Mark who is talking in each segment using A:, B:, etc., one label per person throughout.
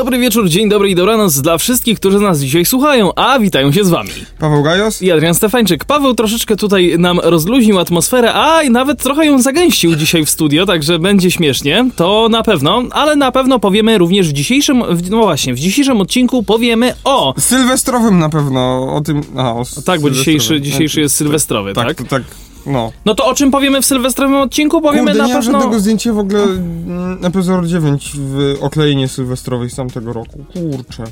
A: Dobry wieczór, dzień dobry i dobranoc dla wszystkich, którzy nas dzisiaj słuchają, a witają się z wami.
B: Paweł Gajos?
A: I Adrian Stefańczyk. Paweł troszeczkę tutaj nam rozluźnił atmosferę, a nawet trochę ją zagęścił dzisiaj w studio, także będzie śmiesznie, to na pewno, ale na pewno powiemy również w dzisiejszym, no właśnie, w dzisiejszym odcinku powiemy o...
B: Sylwestrowym na pewno, o tym... A, o
A: Tak, bo dzisiejszy, dzisiejszy jest sylwestrowy? Tak,
B: tak, tak, no.
A: No to o czym powiemy w sylwestrowym odcinku? Powiemy
B: Kurde,
A: na
B: nie mam
A: pewno...
B: żadnego zdjęcia w ogóle mm, epizod 9 w oklejenie sylwestrowej z tamtego roku. Kurczę.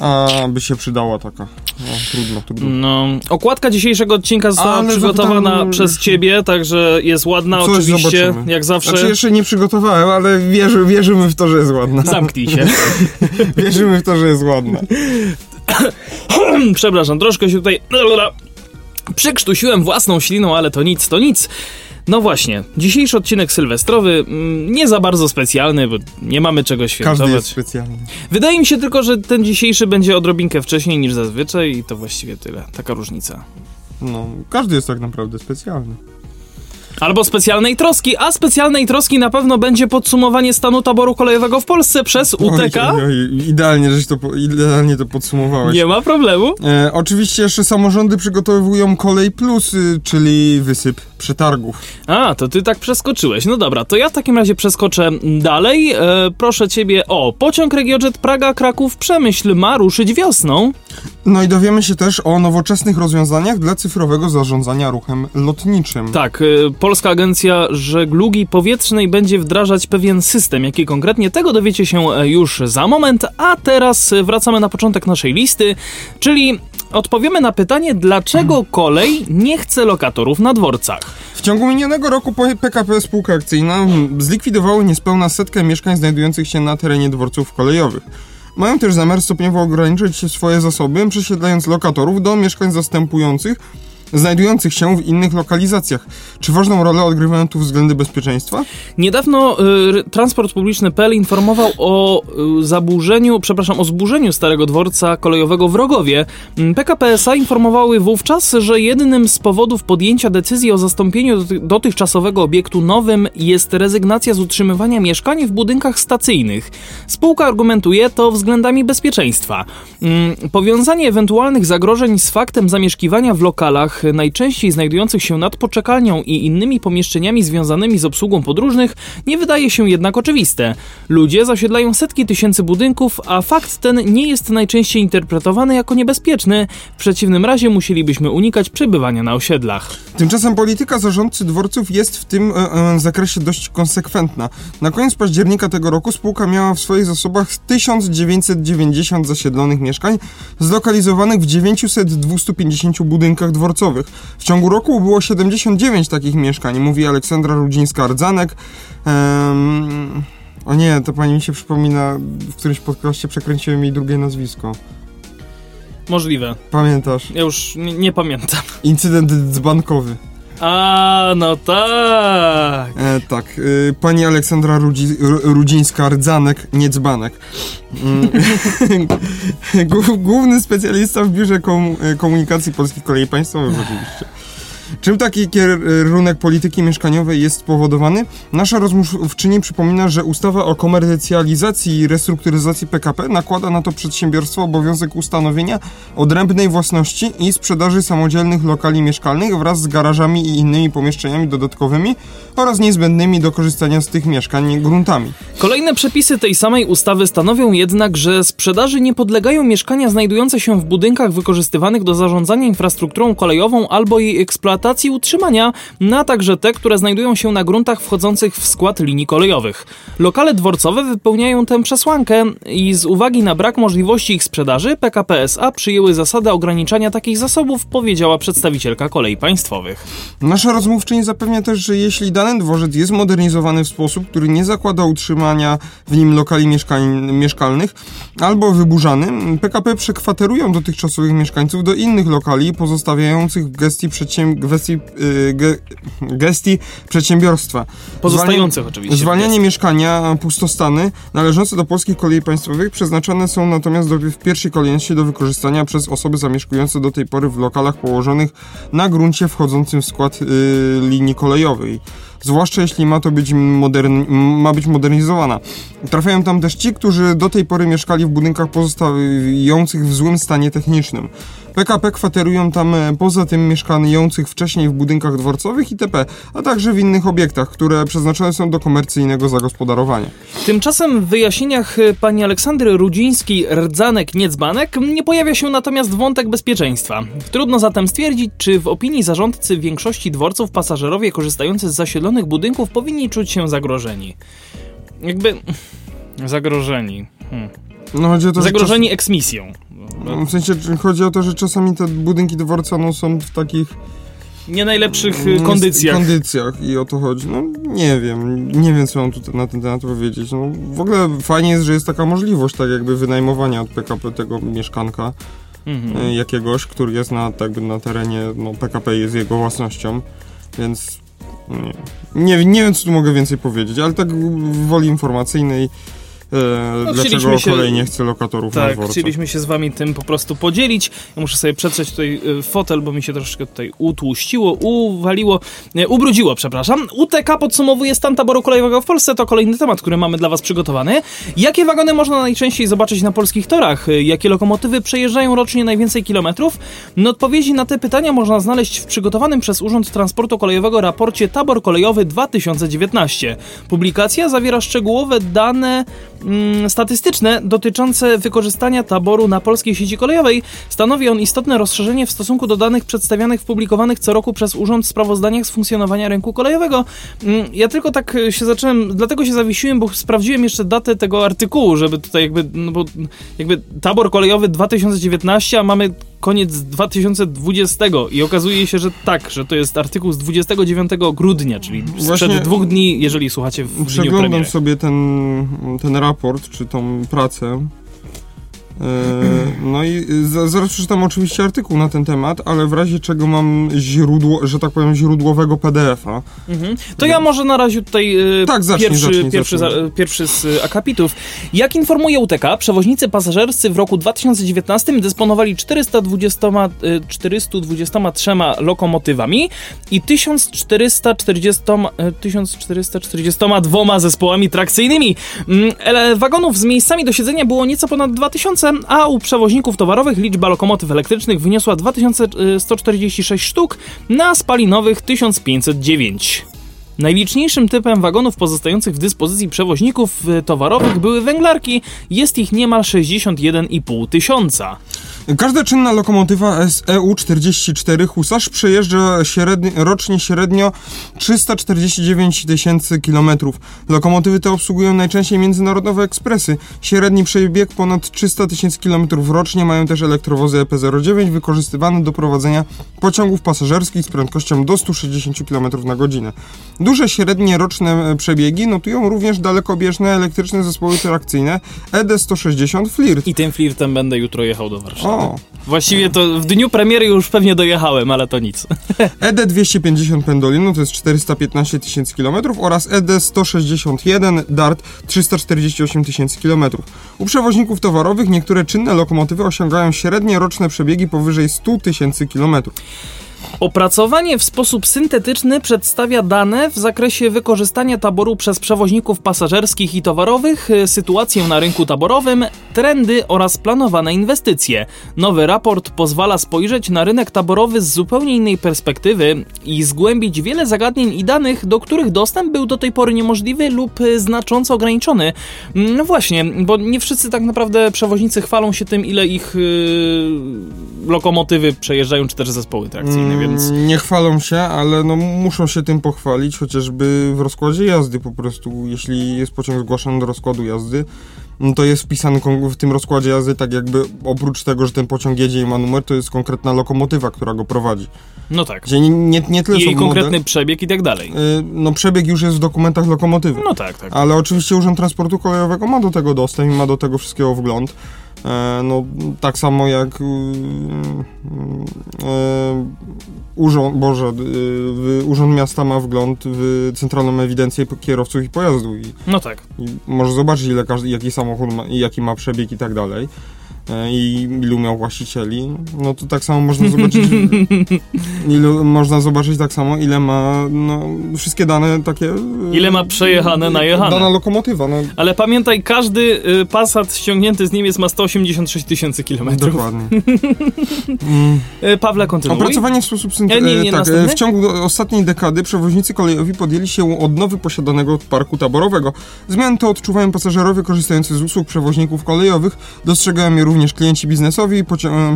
B: A, by się przydała taka. No, trudno, trudno.
A: No, okładka dzisiejszego odcinka została
B: Ale
A: przygotowana
B: zapytam-
A: przez ciebie, także jest ładna
B: Coś
A: oczywiście,
B: zobaczymy.
A: jak zawsze.
B: Znaczy jeszcze nie przygotowałem, ale wierzy, wierzymy w to, że jest ładna.
A: Zamknij się.
B: Wierzymy w to, że jest ładna.
A: Przepraszam, troszkę się tutaj przekrztusiłem własną śliną, ale to nic, to nic. No właśnie, dzisiejszy odcinek sylwestrowy, mm, nie za bardzo specjalny, bo nie mamy czego
B: Każdy
A: świętować.
B: jest specjalny.
A: Wydaje mi się tylko, że ten dzisiejszy będzie odrobinkę wcześniej niż zazwyczaj i to właściwie tyle. Taka różnica.
B: No, każdy jest tak naprawdę specjalny.
A: Albo specjalnej troski, a specjalnej troski na pewno będzie podsumowanie stanu taboru kolejowego w Polsce przez UTK.
B: Oj, oj, idealnie, żeś to, idealnie to podsumowałeś.
A: Nie ma problemu.
B: E, oczywiście jeszcze samorządy przygotowują Kolej Plus, y, czyli wysyp przetargów.
A: A, to ty tak przeskoczyłeś. No dobra, to ja w takim razie przeskoczę dalej. E, proszę ciebie o pociąg Regiojet Praga Kraków Przemyśl ma ruszyć wiosną.
B: No i dowiemy się też o nowoczesnych rozwiązaniach dla cyfrowego zarządzania ruchem lotniczym.
A: Tak, e, Polska Agencja Żeglugi Powietrznej będzie wdrażać pewien system. Jaki konkretnie tego dowiecie się e, już za moment, a teraz e, wracamy na początek naszej listy, czyli odpowiemy na pytanie, dlaczego kolej nie chce lokatorów na dworcach.
B: W ciągu minionego roku PKP Spółka Akcyjna mm, zlikwidowały niespełna setkę mieszkań znajdujących się na terenie dworców kolejowych. Mają też zamiar stopniowo ograniczyć swoje zasoby, przesiedlając lokatorów do mieszkań zastępujących, znajdujących się w innych lokalizacjach. Czy ważną rolę odgrywają tu względy bezpieczeństwa?
A: Niedawno y, transport publiczny.pl informował o y, zaburzeniu, przepraszam, o zburzeniu starego dworca kolejowego w Rogowie. Mm, PKP SA informowały wówczas, że jednym z powodów podjęcia decyzji o zastąpieniu doty- dotychczasowego obiektu nowym jest rezygnacja z utrzymywania mieszkań w budynkach stacyjnych. Spółka argumentuje to względami bezpieczeństwa. Mm, Powiązanie ewentualnych zagrożeń z faktem zamieszkiwania w lokalach, najczęściej znajdujących się nad poczekalnią i innymi pomieszczeniami związanymi z obsługą podróżnych, nie wydaje się jednak oczywiste. Ludzie zasiedlają setki tysięcy budynków, a fakt ten nie jest najczęściej interpretowany jako niebezpieczny. W przeciwnym razie musielibyśmy unikać przebywania na osiedlach.
B: Tymczasem polityka zarządcy dworców jest w tym e, e, zakresie dość konsekwentna. Na koniec października tego roku spółka miała w swoich zasobach 1990 zasiedlonych mieszkań, zlokalizowanych w 900-250 budynkach dworcowych. W ciągu roku było 79 takich mieszkań, mówi Aleksandra Rudzińska-Rdzanek. Em, o nie, to pani mi się przypomina, w którymś podcaście przekręciłem jej drugie nazwisko.
A: Możliwe.
B: Pamiętasz?
A: Ja już nie, nie pamiętam.
B: Incydent dzbankowy.
A: A, no tak.
B: E, tak, y, pani Aleksandra Rudzi, Ru- Rudzińska-Rdzanek, nie dzbanek. Mm. Głó- Główny specjalista w Biurze Kom- e, Komunikacji Polskich Kolei Państwowych oczywiście. Czym taki kierunek polityki mieszkaniowej jest spowodowany? Nasza rozmówczyni przypomina, że ustawa o komercjalizacji i restrukturyzacji PKP nakłada na to przedsiębiorstwo obowiązek ustanowienia odrębnej własności i sprzedaży samodzielnych lokali mieszkalnych wraz z garażami i innymi pomieszczeniami dodatkowymi oraz niezbędnymi do korzystania z tych mieszkań gruntami.
A: Kolejne przepisy tej samej ustawy stanowią jednak, że sprzedaży nie podlegają mieszkania znajdujące się w budynkach wykorzystywanych do zarządzania infrastrukturą kolejową albo jej eksploatacji i utrzymania, no a także te, które znajdują się na gruntach wchodzących w skład linii kolejowych. Lokale dworcowe wypełniają tę przesłankę i z uwagi na brak możliwości ich sprzedaży, PKP SA przyjęły zasadę ograniczania takich zasobów, powiedziała przedstawicielka kolei państwowych.
B: Nasza rozmówczyni zapewnia też, że jeśli dany dworzec jest modernizowany w sposób, który nie zakłada utrzymania w nim lokali mieszkań, mieszkalnych, albo wyburzany, PKP przekwaterują dotychczasowych mieszkańców do innych lokali, pozostawiających w gestii, przedsięb- gestii, y, ge, gestii przedsiębiorstwa.
A: Pozostających oczywiście.
B: Zwalnianie mieszkania, pustostany należące do polskich kolei państwowych przeznaczone są natomiast do, w pierwszej kolejności do wykorzystania przez osoby zamieszkujące do tej pory w lokalach położonych na gruncie wchodzącym w skład y, linii kolejowej zwłaszcza jeśli ma to być, modern, ma być modernizowana. Trafiają tam też ci, którzy do tej pory mieszkali w budynkach pozostających w złym stanie technicznym. PKP kwaterują tam e, poza tym mieszkających wcześniej w budynkach dworcowych itp., a także w innych obiektach, które przeznaczone są do komercyjnego zagospodarowania.
A: Tymczasem w wyjaśnieniach e, pani Aleksandry Rudzińskiej-Rdzanek-Niecbanek nie pojawia się natomiast wątek bezpieczeństwa. Trudno zatem stwierdzić, czy w opinii zarządcy większości dworców pasażerowie korzystający z zasiedlonych budynków powinni czuć się zagrożeni. Jakby... Zagrożeni. Hmm. No, chodzi o to, Zagrożeni czas... eksmisją.
B: No, w sensie chodzi o to, że czasami te budynki dworca no, są w takich
A: nie najlepszych y, kondycjach.
B: kondycjach i o to chodzi. No nie wiem, nie wiem co mam tutaj na ten temat powiedzieć. No, w ogóle fajnie jest, że jest taka możliwość tak jakby wynajmowania od PKP tego mieszkanka mhm. Y, jakiegoś, który jest na, tak jakby na terenie, no PKP jest jego własnością, więc no, nie, nie, nie wiem co tu mogę więcej powiedzieć, ale tak w woli informacyjnej no, dlaczego się, kolej nie chce lokatorów
A: tak,
B: na dworcu.
A: chcieliśmy się z wami tym po prostu podzielić. Ja muszę sobie przetrzeć tutaj e, fotel, bo mi się troszeczkę tutaj utłuściło, uwaliło, nie, ubrudziło, przepraszam. UTK podsumowuje stan taboru kolejowego w Polsce. To kolejny temat, który mamy dla was przygotowany. Jakie wagony można najczęściej zobaczyć na polskich torach? E, jakie lokomotywy przejeżdżają rocznie najwięcej kilometrów? No odpowiedzi na te pytania można znaleźć w przygotowanym przez Urząd Transportu Kolejowego raporcie Tabor Kolejowy 2019. Publikacja zawiera szczegółowe dane statystyczne dotyczące wykorzystania taboru na polskiej sieci kolejowej. Stanowi on istotne rozszerzenie w stosunku do danych przedstawianych w publikowanych co roku przez Urząd sprawozdaniach z funkcjonowania rynku kolejowego. Mm, ja tylko tak się zacząłem, dlatego się zawiesiłem, bo sprawdziłem jeszcze datę tego artykułu, żeby tutaj jakby, no bo jakby tabor kolejowy 2019, a mamy koniec 2020 i okazuje się, że tak, że to jest artykuł z 29 grudnia, czyli sprzed dwóch dni, jeżeli słuchacie w
B: Przeglądam sobie ten, ten raport, czy tą pracę no i zaraz przeczytam oczywiście artykuł na ten temat, ale w razie czego mam źródło, że tak powiem, źródłowego PDF-a.
A: Mhm. To ja może na razie tutaj e, tak, zacznij, pierwszy, zacznij, pierwszy, zacznij. pierwszy z e, akapitów. Jak informuje UTK, przewoźnicy pasażerscy w roku 2019 dysponowali 420, 423 lokomotywami i 1440, 1442 zespołami trakcyjnymi. Mm, wagonów z miejscami do siedzenia było nieco ponad 2000, a u przewoźników towarowych liczba lokomotyw elektrycznych wyniosła 2146 sztuk na spalinowych 1509. Najliczniejszym typem wagonów pozostających w dyspozycji przewoźników towarowych były węglarki, jest ich niemal 61,5 tysiąca.
B: Każda czynna lokomotywa SEU-44 Husarz przejeżdża średni, rocznie średnio 349 tysięcy kilometrów. Lokomotywy te obsługują najczęściej międzynarodowe ekspresy. Średni przebieg ponad 300 tysięcy kilometrów rocznie mają też elektrowozy EP09 wykorzystywane do prowadzenia pociągów pasażerskich z prędkością do 160 km na godzinę. Duże średnie roczne przebiegi notują również dalekobieżne elektryczne zespoły trakcyjne ED160 Flirt.
A: I tym Flirtem będę jutro jechał do Warszawy. O. Właściwie to w dniu premiery już pewnie dojechałem, ale to nic.
B: ED250 Pendolino to jest 415 tysięcy kilometrów oraz ED161 Dart 348 tysięcy kilometrów. U przewoźników towarowych niektóre czynne lokomotywy osiągają średnie roczne przebiegi powyżej 100 tysięcy kilometrów.
A: Opracowanie w sposób syntetyczny przedstawia dane w zakresie wykorzystania taboru przez przewoźników pasażerskich i towarowych, y, sytuację na rynku taborowym, trendy oraz planowane inwestycje. Nowy raport pozwala spojrzeć na rynek taborowy z zupełnie innej perspektywy i zgłębić wiele zagadnień i danych, do których dostęp był do tej pory niemożliwy lub y, znacząco ograniczony. No właśnie, bo nie wszyscy tak naprawdę przewoźnicy chwalą się tym, ile ich yy, lokomotywy przejeżdżają, czy też zespoły trakcyjne więc...
B: Nie chwalą się, ale no muszą się tym pochwalić, chociażby w rozkładzie jazdy po prostu. Jeśli jest pociąg zgłaszany do rozkładu jazdy, no to jest wpisany w tym rozkładzie jazdy tak jakby oprócz tego, że ten pociąg jedzie i ma numer, to jest konkretna lokomotywa, która go prowadzi.
A: No tak.
B: Gdzie nie, nie, nie tyle
A: I jej konkretny przebieg i tak dalej. Yy,
B: no przebieg już jest w dokumentach lokomotywy.
A: No tak, tak.
B: Ale oczywiście Urząd Transportu Kolejowego ma do tego dostęp i ma do tego wszystkiego wgląd. E, no, tak samo jak e, e, urząd, Boże, y, Urząd Miasta ma wgląd w centralną ewidencję kierowców i pojazdu i,
A: No tak.
B: i może zobaczyć, ile każdy, jaki samochód ma, jaki ma przebieg i tak dalej. E, I ilu miał właścicieli, no to tak samo można zobaczyć, ilu, można zobaczyć tak samo, ile ma, no, wszystkie dane takie... y,
A: Ile ma przejechane, najechane.
B: Dana lokomotywa, no,
A: Ale pamiętaj, każdy y, Passat ściągnięty z Niemiec ma 186 tysięcy kilometrów.
B: dokładnie.
A: Y, Pawle, kontynuuj.
B: Opracowanie w sposób syn-
A: Nie, nie, nie,
B: e, tak,
A: następny?
B: e, w ciągu ostatniej dekady przewoźnicy kolejowi podjęli się odnowy posiadanego parku taborowego. Zmiany te odczuwają pasażerowie korzystający z usług przewoźników kolejowych, dostrzegają je również klienci biznesowi i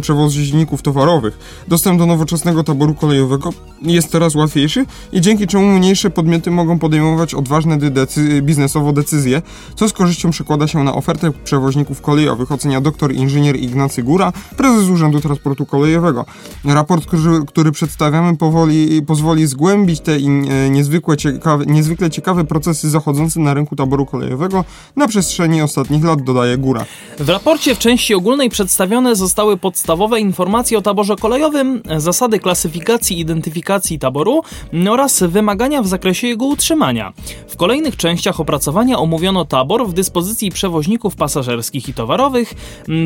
B: przewoźników towarowych. Dostęp do nowoczesnego taboru kolejowego jest coraz łatwiejszy i dzięki czemu mniejsze podmioty mogą podejmować odważne decy- biznesowo decyzje, co z korzyścią przekłada się na ofertę przewoźników kolejowych, ocenia doktor inżynier Ignacy Góra, prezes Urzędu Transportu Kolejowego. Raport, który, który przedstawiamy, powoli, pozwoli zgłębić te e, niezwykłe ciekawe, niezwykle ciekawe procesy zachodzące na rynku taboru kolejowego na przestrzeni ostatnich lat, dodaje Góra.
A: W raporcie w części ogólnej przedstawione zostały podstawowe informacje o taborze kolejowym, zasady klasyfikacji i identyfikacji taboru oraz wymagania w zakresie jego utrzymania. W kolejnych częściach opracowania omówiono tabor w dyspozycji przewoźników pasażerskich i towarowych,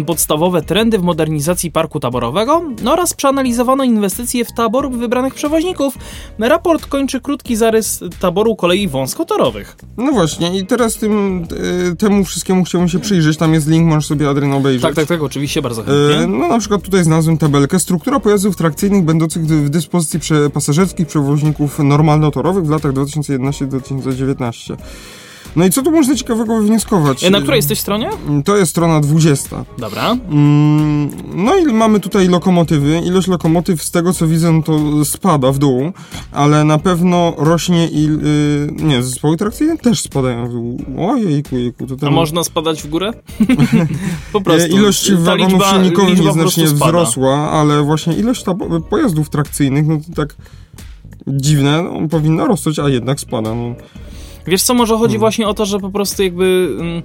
A: podstawowe trendy w modernizacji parku taborowego oraz przeanalizowano inwestycje w tabor wybranych przewoźników. Raport kończy krótki zarys taboru kolei wąskotorowych.
B: No właśnie, i teraz tym, e, temu wszystkiemu chciałbym się przyjrzeć. Tam jest link, możesz sobie Adrian obejrzeć.
A: Tak, tak, tak, oczywiście, bardzo
B: E,
A: chętnie.
B: No na przykład tutaj znalazłem tabelkę. Struktura pojazdów trakcyjnych będących w dyspozycji prze pasażerskich przewoźników normalnotorowych w latach 2011-2019. No i co tu można ciekawego wywnioskować?
A: E, Na której jesteś stronie?
B: To jest strona 20.
A: Dobra.
B: Mm, No i mamy tutaj lokomotywy. Ilość lokomotyw z tego co widzę to spada w dół, ale na pewno rośnie i y, nie, zespoły trakcyjne też spadają w dół. Ojejku, jejku, to
A: A
B: ten...
A: można spadać w górę? po
B: E,
A: prostu.
B: Ilość
A: Ta
B: wagonów
A: liczba-
B: silnikowych
A: liczba
B: nieznacznie wzrosła, ale właśnie ilość pojazdów trakcyjnych, no to tak dziwne, no, powinna rosnąć, a jednak spada. No.
A: Wiesz co, może
B: Hmm.
A: chodzi właśnie o to, że po prostu jakby mm,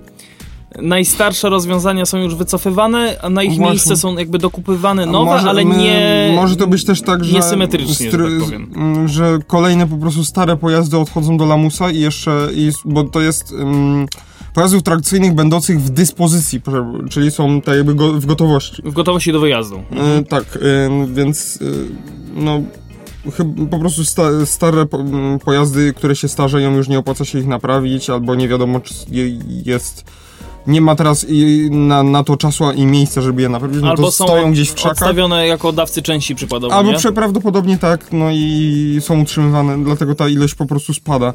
A: najstarsze rozwiązania są już wycofywane, a na ich
B: Właśnie.
A: miejsce są jakby dokupywane nowe,
B: może,
A: ale
B: my-
A: nie...
B: Może to być też tak, że...
A: niesymetrycznie, że tak powiem.
B: m, że kolejne po prostu stare pojazdy odchodzą do lamusa i jeszcze... I, bo to jest... Um, pojazdów trakcyjnych będących w dyspozycji, czyli są tak jakby go, w gotowości.
A: W gotowości do wyjazdu.
B: E, tak, e, więc e, no po prostu sta, stare pojazdy, które się starzeją, już nie opłaca się ich naprawić, albo nie wiadomo, czy je, jest. Nie ma teraz na, na to czasu i miejsca, żeby je naprawić, no
A: Albo
B: to
A: są
B: stoją gdzieś w krzakach.
A: odstawione jako dawcy części przykładowo,
B: Albo
A: nie?
B: przeprawdopodobnie tak, no i są utrzymywane, dlatego ta ilość po prostu spada.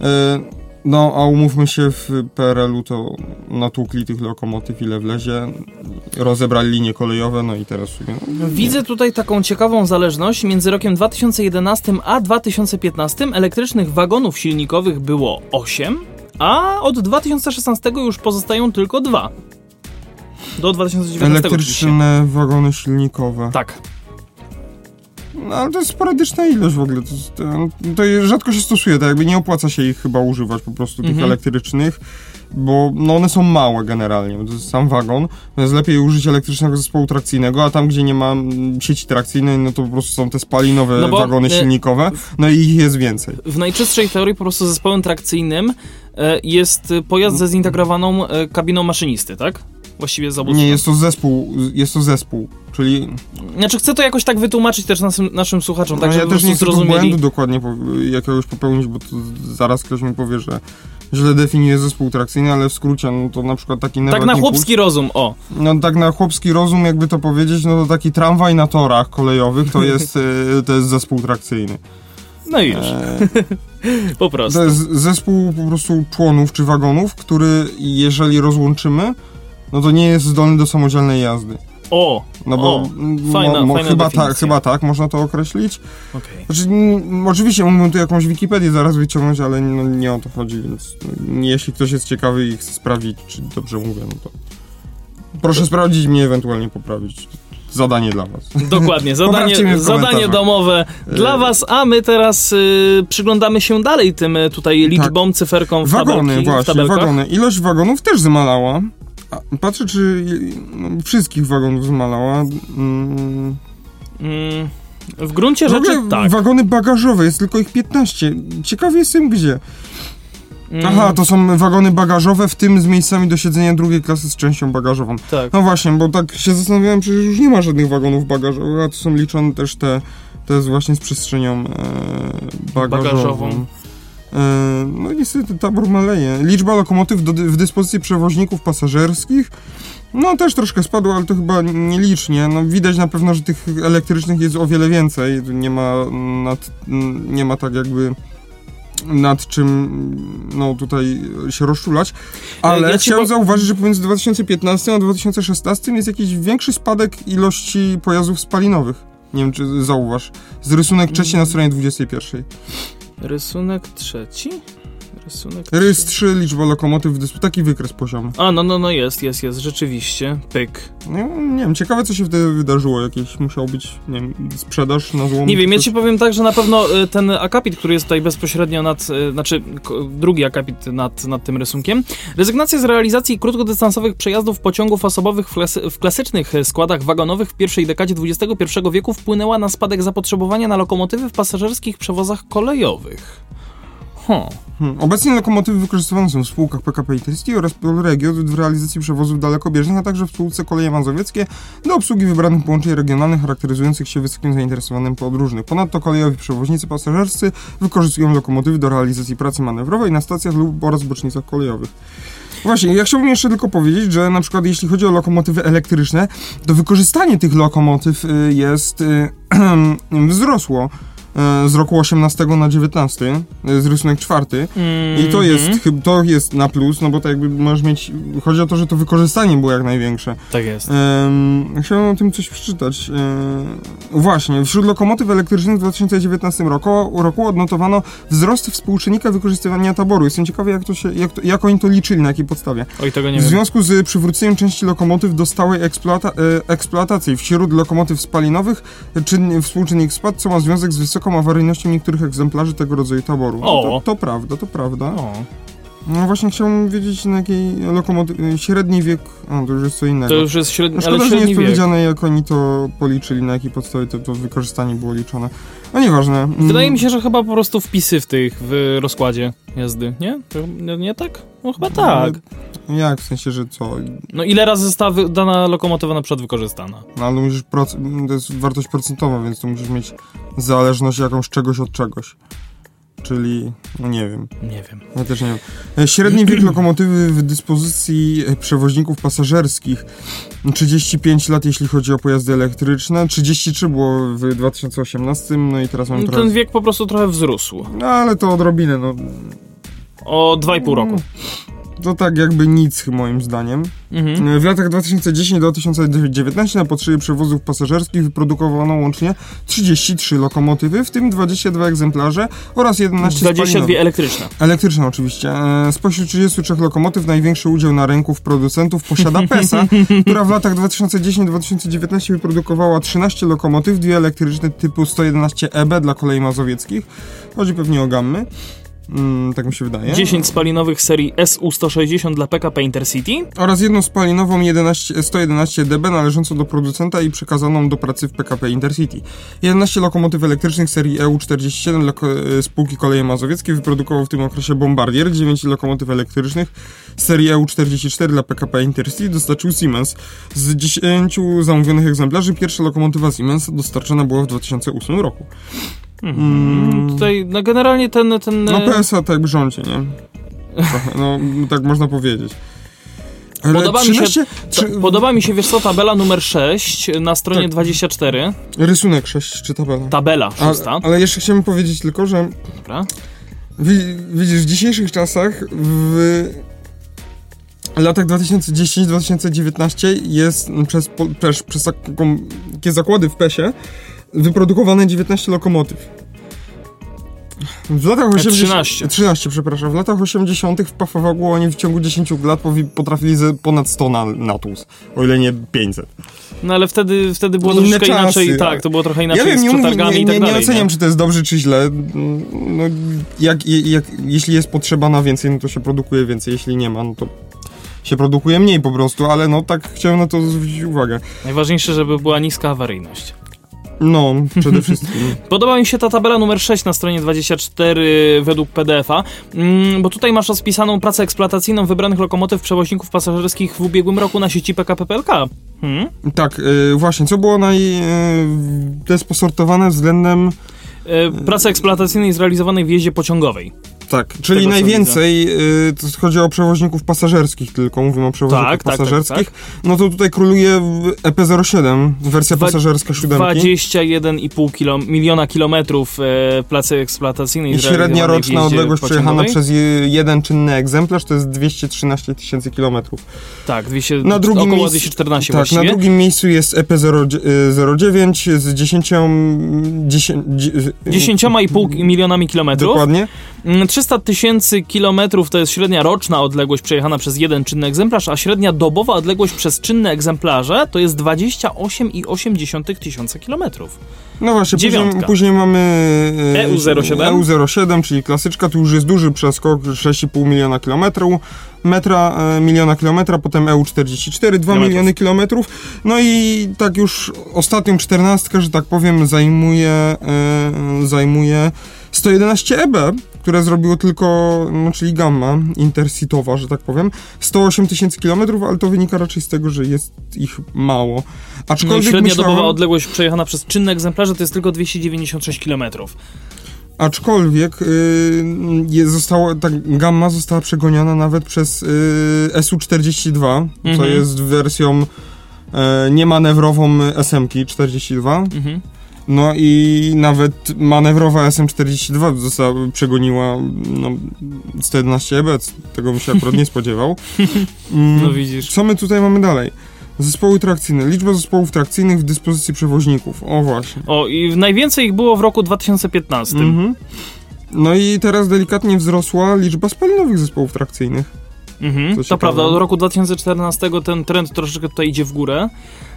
B: E, No, a umówmy się, w PRL-u to natłukli tych lokomotyw ile wlezie, rozebrali linie kolejowe, no i teraz sobie... No,
A: Widzę tutaj taką ciekawą zależność. Między rokiem 2011 a 2015 elektrycznych wagonów silnikowych było 8, a od 2016 już pozostają tylko dwa. Do 2019 oczywiście.
B: Elektryczne wagony silnikowe.
A: Tak.
B: No, ale to jest sporadyczna ilość w ogóle. To, to, to rzadko się stosuje, tak jakby nie opłaca się ich chyba używać po prostu tych
A: Mhm.
B: elektrycznych, bo no one są małe generalnie, to jest sam wagon, więc lepiej użyć elektrycznego zespołu trakcyjnego, a tam gdzie nie ma mm, sieci trakcyjnej, no to po prostu są te spalinowe
A: No
B: wagony
A: e,
B: silnikowe, no i ich jest więcej.
A: W najczystszej teorii po prostu zespołem trakcyjnym e, jest pojazd ze zintegrowaną e, kabiną maszynisty, tak? Właściwie z obu
B: Nie,
A: stron.
B: jest to zespół, jest to zespół, czyli
A: Znaczy chcę to jakoś tak wytłumaczyć też naszym, naszym słuchaczom, tak
B: no,
A: żeby
B: ja też nie chcę
A: zrozumieli.
B: błędu dokładnie jakiegoś popełnić, bo zaraz ktoś mi powie, że źle definiuje zespół trakcyjny, ale w skrócie, no to na przykład taki
A: Tak na chłopski rozum, o.
B: No tak na chłopski rozum, jakby to powiedzieć, no to taki tramwaj na torach kolejowych to jest, e, to jest zespół trakcyjny.
A: No i już,
B: E,
A: po prostu.
B: to jest zespół po prostu członów czy wagonów, który jeżeli rozłączymy, no to nie jest zdolny do samodzielnej jazdy.
A: O,
B: No bo
A: O, fajna-
B: mo, mo,
A: fajna
B: chyba,
A: definicja.
B: tak, chyba tak można to określić.
A: okej.
B: Znaczy, m, oczywiście mógłbym tu jakąś Wikipedię zaraz wyciągnąć, ale no, nie o to chodzi, więc no, jeśli ktoś jest ciekawy i chce sprawdzić, czy dobrze mówię, no to proszę sprawdzić i mnie ewentualnie poprawić. Zadanie dla was.
A: Dokładnie, zadanie,
B: w
A: zadanie domowe dla
B: E,
A: was, a my teraz y, przyglądamy się dalej tym y, tutaj liczbom, cyferkom w
B: Wagony,
A: tabelki, w
B: właśnie,
A: tabelkach.
B: wagony. Ilość wagonów też zmalała. Patrzę, czy no, wszystkich wagonów zmalała. Mm,
A: Mm, W gruncie
B: W
A: rzeczy
B: ogóle
A: tak.
B: wagony bagażowe, jest tylko ich 15. Ciekawy jestem gdzie.
A: Mm,
B: Aha, to są wagony bagażowe, w tym z miejscami do siedzenia drugiej klasy z częścią bagażową.
A: Tak.
B: No właśnie, bo tak się zastanawiałem, przecież już nie ma żadnych wagonów bagażowych, a to są liczone też te, te z właśnie z przestrzenią e, bagażową.
A: Bagażową.
B: E, no niestety tabor maleje. Liczba lokomotyw do, w dyspozycji przewoźników pasażerskich no też troszkę spadła, ale to chyba nielicznie. No widać na pewno, że tych elektrycznych jest o wiele więcej. Nie ma nad, nie ma tak jakby nad czym no tutaj się rozczulać, ale
A: Ja ci
B: chciałem
A: po-
B: zauważyć, że pomiędzy 2015 a 2016 jest jakiś większy spadek ilości pojazdów spalinowych. Nie wiem, czy zauważ. Z rysunek trzeci na stronie 21.
A: Rysunek trzeci? Rysunek
B: Rys
A: trzeci.
B: 3, liczba lokomotyw, taki wykres poziomy.
A: A, no, no, no jest, jest, jest, rzeczywiście. Pyk.
B: No, nie wiem, ciekawe co się wtedy wydarzyło. Jakieś musiał być, nie wiem, sprzedaż na złom.
A: Nie wiem, ja ci powiem tak, że na pewno y, ten akapit, który jest tutaj bezpośrednio nad, y, znaczy drugi akapit nad, nad tym rysunkiem, rezygnacja z realizacji krótkodystansowych przejazdów pociągów osobowych w, klasy, w klasycznych y, składach wagonowych w pierwszej dekadzie XXI wieku wpłynęła na spadek zapotrzebowania na lokomotywy w pasażerskich przewozach kolejowych.
B: Hmm. Obecnie lokomotywy wykorzystywane są w spółkach PKP Intercity oraz Polregio w realizacji przewozów dalekobieżnych, a także w spółce Koleje Mazowieckie do obsługi wybranych połączeń regionalnych charakteryzujących się wysokim zainteresowaniem podróżnych. Ponadto kolejowi przewoźnicy pasażerscy wykorzystują lokomotywy do realizacji pracy manewrowej na stacjach lub oraz bocznicach kolejowych. Właśnie, ja chciałbym jeszcze tylko powiedzieć, że na przykład jeśli chodzi o lokomotywy elektryczne, to wykorzystanie tych lokomotyw y, jest y, wzrosło z roku 18 na 19, y, z rysunek czwarty. I to jest,
A: Mhm.
B: to jest na plus, no bo to jakby możesz mieć, chodzi o to, że to wykorzystanie było jak największe.
A: Tak jest.
B: Um, chciałem o tym coś przeczytać. E, właśnie, wśród lokomotyw elektrycznych w 2019 roku, roku odnotowano wzrost współczynnika wykorzystywania taboru. Jestem ciekawy, jak, to się, jak, to, jak oni to liczyli, na jakiej podstawie.
A: Oj, tego nie
B: w
A: wiem.
B: związku z przywróceniem części lokomotyw do stałej eksploata e, eksploatacji wśród lokomotyw spalinowych czyn, współczynnik spadł, co ma związek z wysoką awaryjnością niektórych egzemplarzy tego rodzaju taboru. No
A: O.
B: To, to prawda, to prawda.
A: O,
B: No właśnie chciałbym wiedzieć na jakiej lokomotywie, średni wiek, a to już jest co innego.
A: to już jest średni,
B: No
A: ale
B: szkoda, że nie
A: średni
B: jest
A: wiek.
B: powiedziane, jak oni to policzyli, na jakiej podstawie to, to wykorzystanie było liczone. No nieważne. Mm,
A: Wydaje mi się, że chyba po prostu wpisy w tych, w rozkładzie jazdy, nie? Nie, nie tak? No chyba tak.
B: Jak, w sensie, że co?
A: No ile razy została dana lokomotywa na przykład wykorzystana?
B: No ale musisz, to jest wartość procentowa, więc to musisz mieć zależność jakąś czegoś od czegoś. Czyli, no nie wiem,
A: Nie wiem.
B: ja też nie wiem. E, Średni wiek lokomotywy w dyspozycji e, przewoźników pasażerskich 35 lat, jeśli chodzi o pojazdy elektryczne, 33 było w 2018, no i teraz mam
A: No,
B: trochę...
A: Ten wiek po prostu trochę wzrósł.
B: No ale to odrobinę, no.
A: O 2,5 roku.
B: To tak jakby nic, moim zdaniem.
A: Mhm.
B: W latach 2010 do 2019 na potrzeby przewozów pasażerskich wyprodukowano łącznie 33 lokomotywy, w tym 22 egzemplarze oraz 11
A: 22
B: spalinowych.
A: elektryczne.
B: Elektryczne oczywiście. E, Spośród 33 lokomotyw największy udział na rynku w producentów posiada PESA, która w latach 2010-2019 wyprodukowała 13 lokomotyw, dwie elektryczne typu 111 EB dla kolei mazowieckich. Chodzi pewnie o gammy. Mm, tak mi się wydaje.
A: 10 spalinowych serii SU-160 dla PKP Intercity.
B: oraz jedną spalinową 11, 111 dB należącą do producenta i przekazaną do pracy w PKP Intercity. 11 lokomotyw elektrycznych serii EU47 dla ko- e, spółki Koleje Mazowieckie wyprodukował w tym okresie Bombardier, 9 lokomotyw elektrycznych serii EU44 dla PKP Intercity dostarczył Siemens. Z 10 zamówionych egzemplarzy pierwsza lokomotywa Siemens dostarczona była w 2008 roku.
A: Mm. Tutaj, no generalnie ten... ten
B: No
A: e,
B: PSA tak rządzi, nie? Trochę, no tak można powiedzieć. Ale
A: Podoba mi się-
B: 13
A: to, podoba mi się, wiesz co, tabela numer 6 na stronie
B: Tak.
A: 24.
B: Rysunek 6 czy tabela?
A: Tabela
B: A,
A: szósta.
B: ale jeszcze chciałem powiedzieć tylko, że
A: Dobra.
B: wi, widzisz, w dzisiejszych czasach w latach 2010-2019 jest przez, przez, przez takie zakłady w PES-ie wyprodukowane 19 lokomotyw. W latach 80...
A: 13.
B: 13, przepraszam. W latach 80. w Pafowagu oni w ciągu 10 lat potrafili ponad 100 na, na tłus, o ile nie 500.
A: No ale wtedy, wtedy było
B: Inne
A: troszkę inaczej,
B: czasy,
A: tak,
B: ale-
A: to było trochę inaczej
B: ja wiem,
A: z
B: nie,
A: przetargami
B: nie,
A: tak
B: nie,
A: dalej.
B: nie oceniam,
A: nie?
B: czy to jest dobrze, czy źle. No, jak, jak, jeśli jest potrzeba na więcej, no to się produkuje więcej. Jeśli nie ma, no to się produkuje mniej po prostu, ale no tak chciałem na to zwrócić uwagę.
A: Najważniejsze, żeby była niska awaryjność.
B: No, przede wszystkim.
A: Podoba mi się ta tabela numer 6 na stronie 24 według PDF-a, mm, bo tutaj masz rozpisaną pracę eksploatacyjną wybranych lokomotyw przewoźników pasażerskich w ubiegłym roku na sieci PKP PLK. Hmm?
B: Tak, y, właśnie, co było naj... Y, to jest posortowane względem...
A: E, pracy eksploatacyjnej zrealizowanej w jeździe pociągowej.
B: Tak, czyli najwięcej, y, to chodzi o przewoźników pasażerskich tylko, mówimy o przewoźnikach
A: Tak, tak, tak,
B: pasażerskich, no to tutaj króluje w EP07, wersja
A: Dwa-
B: pasażerska siódemki.
A: 21,5 kilo, miliona kilometrów e, pracy eksploatacyjnej
B: I średnia roczna odległość przejechana przez je- jeden czynny egzemplarz to jest 213 tysięcy kilometrów.
A: Tak, 200,
B: Na drugim
A: około
B: miejscu-
A: 214
B: Tak,
A: właściwie.
B: na drugim miejscu jest E EP09 z 10, 10,
A: 10,5 milionami kilometrów.
B: Dokładnie.
A: Mm, 300 tysięcy kilometrów to jest średnia roczna odległość przejechana przez jeden czynny egzemplarz, a średnia dobowa odległość przez czynne egzemplarze to jest 28,8 tysiąca kilometrów.
B: No właśnie, później,
A: Dziewiątka.
B: później mamy e,
A: EU07.
B: EU07, czyli klasyczka, tu już jest duży przeskok, 6,5 miliona kilometrów, metra, e, miliona kilometra, potem EU44, 2
A: Kilometrów.
B: miliony kilometrów, no i tak już ostatnią czternastkę, że tak powiem, zajmuje, e, zajmuje 111 EB, które zrobiło tylko, no czyli gamma intercitytowa, że tak powiem, 108 tysięcy kilometrów, ale to wynika raczej z tego, że jest ich mało.
A: No
B: Aczkolwiek
A: średnia
B: myślałem-
A: dobowa odległość przejechana przez czynne egzemplarze to jest tylko 296 kilometrów.
B: Aczkolwiek y, je, zostało, ta gamma została przegoniona nawet przez y, SU-42, co
A: Mhm.
B: jest wersją e, niemanewrową SM-ki 42.
A: Mhm.
B: No i nawet manewrowa SM-42 została, przegoniła no, 111 EB, tego bym się akurat nie spodziewał. Mm,
A: No widzisz.
B: co my tutaj mamy dalej? Zespoły trakcyjne. Liczba zespołów trakcyjnych w dyspozycji przewoźników. O właśnie.
A: O, i najwięcej ich było w roku 2015.
B: Mhm. No i teraz delikatnie wzrosła liczba spalinowych zespołów trakcyjnych.
A: Mhm, to prawda, od roku 2014 ten trend troszeczkę tutaj idzie w górę.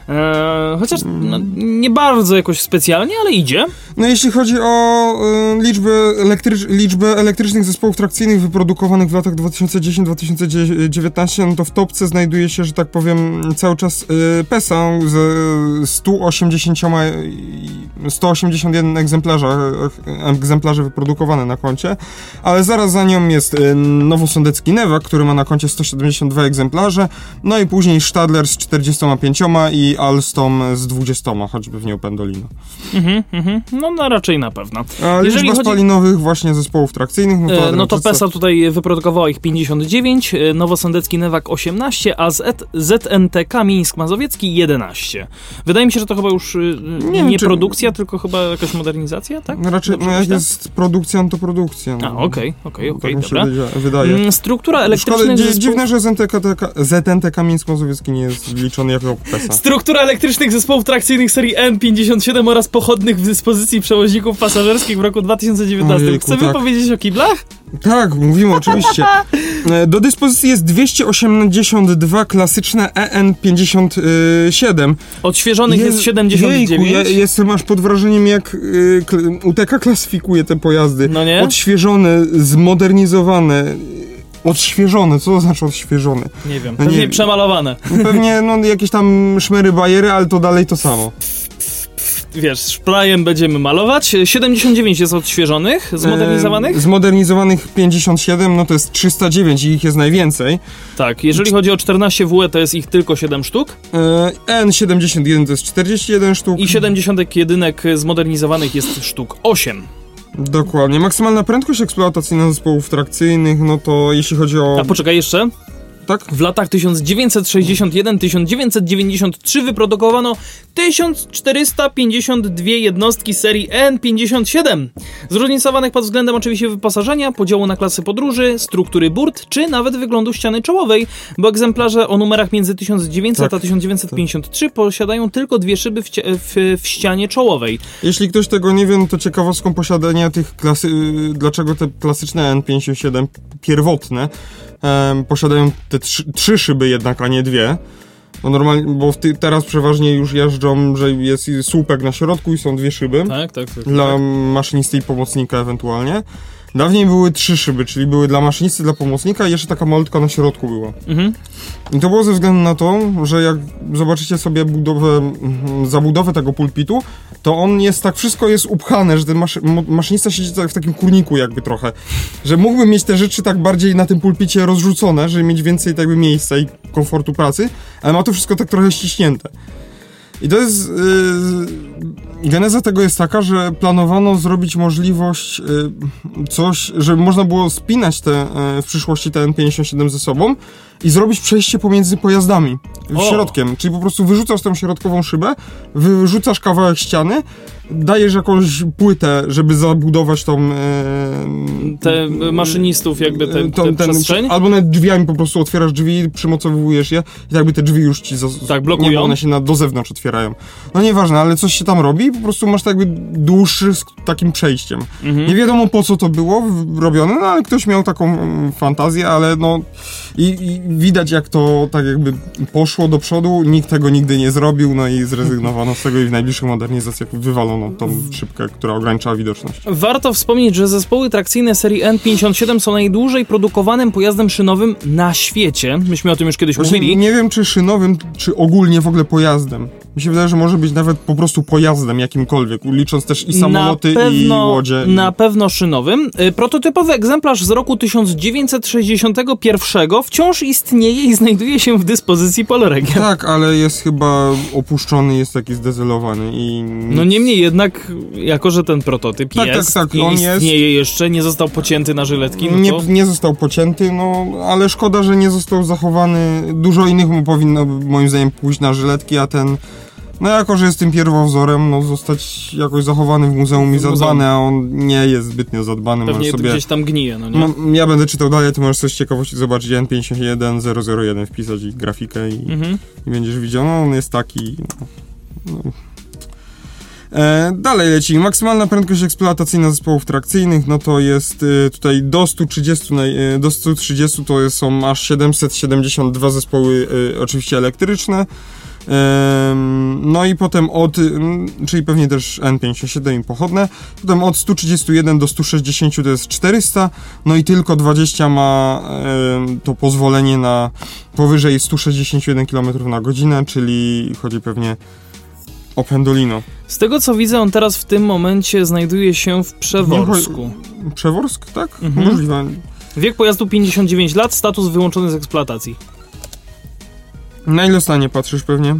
A: Eee, chociaż no, nie bardzo jakoś specjalnie, ale idzie.
B: No jeśli chodzi o y, liczbę, liczbę elektrycznych zespołów trakcyjnych wyprodukowanych w latach 2010-2019, no to w topce znajduje się, że tak powiem, cały czas y, PESA z 180, i- 181 egzemplarza, e, egzemplarzy wyprodukowane na koncie, ale zaraz za nią jest y, nowosądecki Neva, który ma na koncie 172 egzemplarze, no i później Stadler z 45 i Alstom z 20, choćby w nią Pendolino.
A: Mhm, mhm. No, no raczej na pewno.
B: A
A: Jeżeli
B: liczba
A: chodzi-
B: spalinowych właśnie zespołów trakcyjnych, no to...
A: E, no to
B: Adrian,
A: PESA tutaj wyprodukowało ich 59, e, nowosądecki Newak 18, a Z ZNTK Mińsk Mazowiecki 11. Wydaje mi się, że to chyba już e, nie,
B: wiem, czy-
A: produkcja, tylko chyba jakaś modernizacja, tak?
B: No raczej,
A: Dobrze
B: no jak jest produkcja, no to produkcja. No.
A: A, okej, okej, okej,
B: tak się
A: dobra.
B: wydaje-.
A: Mm, Struktura
B: Szkoda,
A: elektrycznych
B: dzi-
A: zespołów...
B: dziwne, że ZNTK, ZNTK Mińsk Mazowiecki nie jest liczony jako PESA.
A: Struktura elektrycznych zespołów trakcyjnych serii N57 oraz pochodnych w dyspozycji przewoźników pasażerskich w roku 2019.
B: Ojejku,
A: Chcemy
B: tak.
A: powiedzieć o kiblach?
B: Tak, mówimy oczywiście. E, Do dyspozycji jest 282 klasyczne E EN57.
A: Odświeżonych jest, 79.
B: Jejku, ja jestem aż pod wrażeniem, jak y, kl- UTK klasyfikuje te pojazdy.
A: No nie?
B: Odświeżone, zmodernizowane. Odświeżone, co to znaczy odświeżone?
A: Nie wiem,
B: No
A: pewnie
B: nie-
A: przemalowane.
B: No Pewnie no, jakieś tam szmery, bajery, ale to dalej to samo.
A: Wiesz, szprajem będziemy malować. 79 jest odświeżonych, zmodernizowanych.
B: E, zmodernizowanych 57, no to jest 309 i ich jest najwięcej.
A: Tak, jeżeli chodzi o 14 WE, to jest ich tylko 7 sztuk.
B: E, N71 to jest 41 sztuk.
A: I 71 zmodernizowanych jest sztuk 8.
B: Dokładnie. Maksymalna prędkość eksploatacyjna zespołów trakcyjnych, no to jeśli chodzi o...
A: A poczekaj jeszcze.
B: Tak?
A: W latach 1961-1993 wyprodukowano 1452 jednostki serii N57, zróżnicowanych pod względem oczywiście wyposażenia, podziału na klasy podróży, struktury burt, czy nawet wyglądu ściany czołowej, bo egzemplarze o numerach między 1900
B: Tak.
A: a 1953 posiadają tylko dwie szyby w, w, w ścianie czołowej.
B: Jeśli ktoś tego nie wie, no to ciekawostką posiadania tych klasy... y, Dlaczego te klasyczne N57 pierwotne posiadają te trzy, trzy szyby jednak, a nie dwie. Bo normalnie, bo ty, teraz przeważnie już jeżdżą, że jest słupek na środku i są dwie szyby.
A: Tak, tak, tak.
B: dla maszynisty i pomocnika ewentualnie. Dawniej były trzy szyby, czyli były dla maszynisty, dla pomocnika i jeszcze taka malutka na środku była.
A: Mhm.
B: I to było ze względu na to, że jak zobaczycie sobie budowę, mhm, zabudowę tego pulpitu, to on jest tak, wszystko jest upchane, że ten maszy, maszynista siedzi tak w takim kurniku jakby trochę. Że mógłby mieć te rzeczy tak bardziej na tym pulpicie rozrzucone, żeby mieć więcej tak jakby miejsca i komfortu pracy, ale ma to wszystko tak trochę ściśnięte. I to jest. Yy, geneza tego jest taka, że planowano zrobić możliwość yy, coś, żeby można było spinać te, yy, w przyszłości te N57 ze sobą i zrobić przejście pomiędzy pojazdami
A: O!
B: środkiem. Czyli po prostu wyrzucasz tą środkową szybę, wyrzucasz kawałek ściany, dajesz jakąś płytę, żeby zabudować tą. Yy,
A: Te e, maszynistów, jakby te,
B: tą-
A: te
B: ten-
A: przestrzeń.
B: Albo nawet drzwiami po prostu otwierasz drzwi, przymocowujesz je i jakby te drzwi już ci za,
A: Tak, blokują.
B: Nie, bo one się na, do zewnątrz otwierają. No nieważne, ale coś się tam robi i po prostu masz tak jakby dłuższy z takim przejściem.
A: Mhm.
B: Nie wiadomo po co to było robione, no ale ktoś miał taką mm, fantazję, ale no i, i widać jak to tak jakby poszło do przodu, nikt tego nigdy nie zrobił, no i zrezygnowano z tego i w najbliższych modernizacjach wywalono tą szybkę, która ograniczała widoczność.
A: Warto wspomnieć, że zespoły trakcyjne serii N57 są najdłużej produkowanym pojazdem szynowym na świecie. Myśmy o tym już kiedyś
B: Właśnie
A: mówili.
B: nie wiem, czy szynowym, czy ogólnie w ogóle pojazdem. Mi się wydaje, że może być nawet po prostu pojazdem jakimkolwiek, licząc też i samoloty,
A: pewno,
B: i łodzie.
A: Na pewno szynowym. Y, Prototypowy egzemplarz z roku 1961 wciąż istnieje i znajduje się w dyspozycji Polregia.
B: Tak, ale jest chyba opuszczony, jest taki zdezelowany i...
A: No niemniej jednak, jako że ten prototyp
B: Tak,
A: jest
B: tak, tak, on
A: istnieje jeszcze, nie został pocięty na żyletki, no
B: nie,
A: to...
B: nie został pocięty, no ale szkoda, że nie został zachowany. Dużo innych mu powinno moim zdaniem pójść na żyletki, a ten... No jako, że jest tym pierwowzorem, no zostać jakoś zachowany w muzeum i zadbany, a on nie jest zbytnio zadbany.
A: Pewnie
B: sobie...
A: gdzieś tam gnije, no nie?
B: No, ja będę czytał dalej, ty możesz coś ciekawości zobaczyć N51 001 wpisać i grafikę i,
A: Mhm.
B: i będziesz widział, no on jest taki. No, no. E, dalej leci. Maksymalna prędkość eksploatacyjna zespołów trakcyjnych, no to jest y, tutaj do 130, naj- y, do 130 to są aż 772 zespoły y, oczywiście elektryczne. No i potem od, mm, czyli pewnie też N57 i pochodne, potem od 131 do 160 to jest 400, no i tylko 20 ma to pozwolenie na powyżej 161 km na godzinę, czyli chodzi pewnie o Pendolino.
A: Z tego co widzę, on teraz w tym momencie znajduje się w Przeworsku.
B: Przeworsk, tak?
A: Mhm.
B: Możliwe.
A: Wiek pojazdu 59 lat, status wyłączony z eksploatacji.
B: Na ile stanie patrzysz pewnie?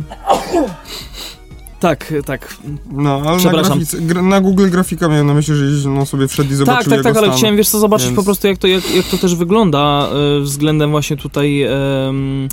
A: Tak, tak.
B: No, ale na,
A: Przepraszam.
B: grafice, gra, na Google grafika miałem na myśli, że no sobie wszedł i zobaczył
A: Tak, tak,
B: jego
A: tak, ale
B: stan.
A: chciałem wiesz co zobaczyć
B: Więc-
A: po prostu jak to, jak, jak to też wygląda y, względem właśnie tutaj em,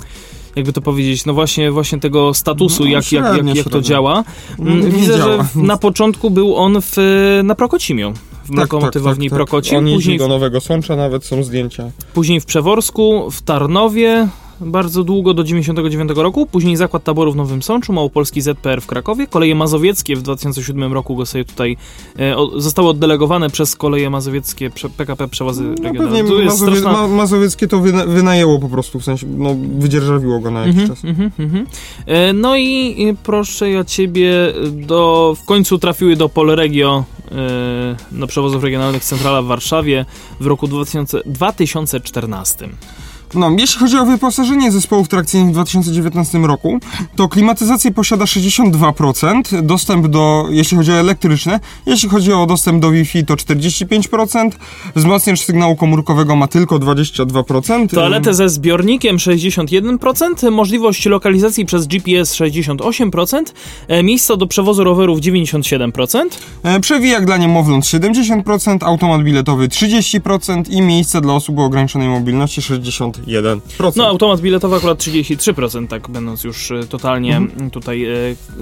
A: jakby to powiedzieć, no właśnie właśnie tego statusu,
B: No,
A: jak, jak, jak, jak to działa. Mm,
B: nie
A: Widzę,
B: działa.
A: że na początku był on w, na Prokocimiu. W lokomotywowni Prokocim,
B: On jeździ
A: później,
B: do Nowego Sącza, nawet są zdjęcia.
A: później w Przeworsku, w Tarnowie, bardzo długo do 99 roku, później zakład taboru w Nowym Sączu, Małopolski ZPR w Krakowie, koleje mazowieckie w 2007 roku go sobie tutaj e, o, zostały oddelegowane przez koleje mazowieckie prze, PKP Przewozy
B: No
A: Regionalne.
B: pewnie Mazowie,
A: straszna-
B: ma, Mazowieckie to wyna, wynajęło po prostu, w sensie, no wydzierżawiło go na jakiś
A: Mhm,
B: czas.
A: mhm, mhm. E, No i e, proszę ja ciebie, do, w końcu trafiły do Polregio, e, do przewozów regionalnych Centrala w Warszawie w roku 2000, 2014.
B: No, jeśli chodzi o wyposażenie zespołów trakcyjnych w 2019 roku, to klimatyzację posiada 62%, dostęp do, jeśli chodzi o elektryczne, jeśli chodzi o dostęp do Wi-Fi to 45%, wzmacniacz sygnału komórkowego ma tylko 22%.
A: Toaletę ze zbiornikiem 61%, możliwość lokalizacji przez GPS 68%, e, miejsca do przewozu rowerów 97%.
B: E, Przewijak dla niemowląt 70%, automat biletowy 30% i miejsce dla osób o ograniczonej mobilności 61%.
A: No, automat biletowy akurat 33%, tak będąc już e, totalnie m, tutaj, e,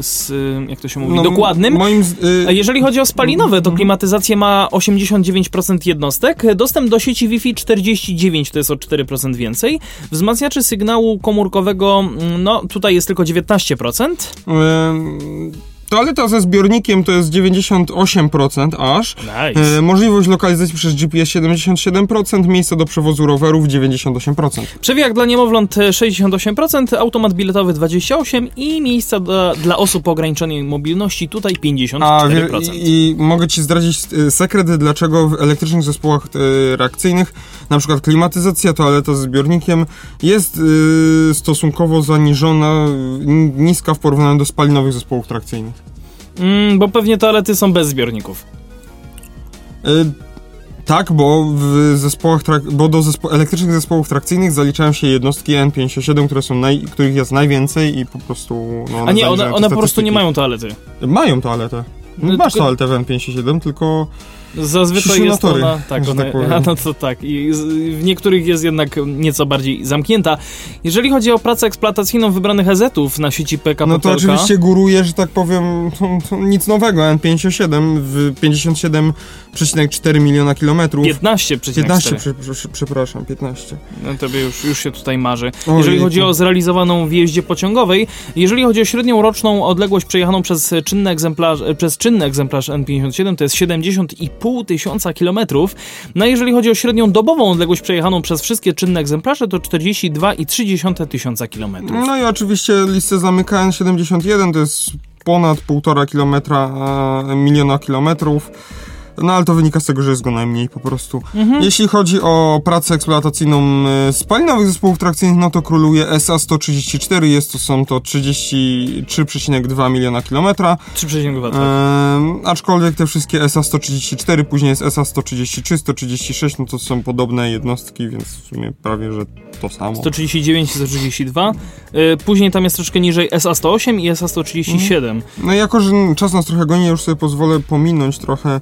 A: z, e, jak to się mówi,
B: No,
A: dokładnym.
B: Moim y,
A: jeżeli chodzi o spalinowe, to klimatyzację ma 89% jednostek, dostęp do sieci Wi-Fi 49, to jest o 4% więcej. Wzmacniaczy sygnału komórkowego, no tutaj jest tylko 19%.
B: Ym, Toaleta ze zbiornikiem to jest 98% aż.
A: Nice.
B: E, możliwość lokalizacji przez GPS 77%, miejsce do przewozu rowerów 98%.
A: Przewijak dla niemowląt e, 68%, automat biletowy 28% i miejsca dla, dla osób o ograniczonej mobilności tutaj 54%.
B: A i, mogę ci zdradzić e, sekret, dlaczego w elektrycznych zespołach e, reakcyjnych, na przykład klimatyzacja, toaleta ze zbiornikiem jest e, stosunkowo zaniżona, niska w porównaniu do spalinowych zespołów trakcyjnych.
A: Mm, bo pewnie toalety są bez zbiorników.
B: E, tak, bo w zespołach, bo do zespo- elektrycznych zespołów trakcyjnych zaliczają się jednostki N57, które są których jest najwięcej i po prostu. No,
A: A nie, one, one po prostu nie mają toalety.
B: Mają toaletę.
A: No,
B: Masz
A: tylko-
B: toaletę w N57, tylko.
A: Zazwyczaj jest
B: Siszynatory,
A: ona, tak, ona,
B: tak powiem.
A: no to tak. I w niektórych jest jednak nieco bardziej zamknięta. Jeżeli chodzi o pracę eksploatacyjną wybranych EZ-ów na sieci PKP
B: No to oczywiście góruje, że tak powiem, to, to nic nowego. N57 w 57,4 miliona kilometrów.
A: 15
B: 15, przy, przy, przepraszam, 15.
A: No tobie już, już się tutaj marzy.
B: Ojejku.
A: Jeżeli chodzi o zrealizowaną w jeździe pociągowej, jeżeli chodzi o średnią roczną odległość przejechaną przez czynny egzemplarz, przez czynny egzemplarz N57, to jest 70,5 tysiąca kilometrów. No jeżeli chodzi o średnią dobową odległość przejechaną przez wszystkie czynne egzemplarze, to 42,3 tysiąca kilometrów.
B: No i oczywiście listę zamyka N71, to jest ponad 1,5 kilometra, miliona kilometrów. No ale to wynika z tego, że jest go najmniej po prostu.
A: Mhm.
B: Jeśli chodzi o pracę eksploatacyjną e, spalinowych zespołów trakcyjnych, no to króluje SA-134, jest to, są to 33,2 miliona kilometra.
A: 3,2 tak.
B: Ehm, aczkolwiek te wszystkie SA-134, później jest SA-133, 136, no to są podobne jednostki, więc w sumie prawie, że to samo.
A: 139 i 132. Y, Później tam jest troszkę niżej SA108 i SA137.
B: No i jako, że czas nas trochę goni, ja już sobie pozwolę pominąć trochę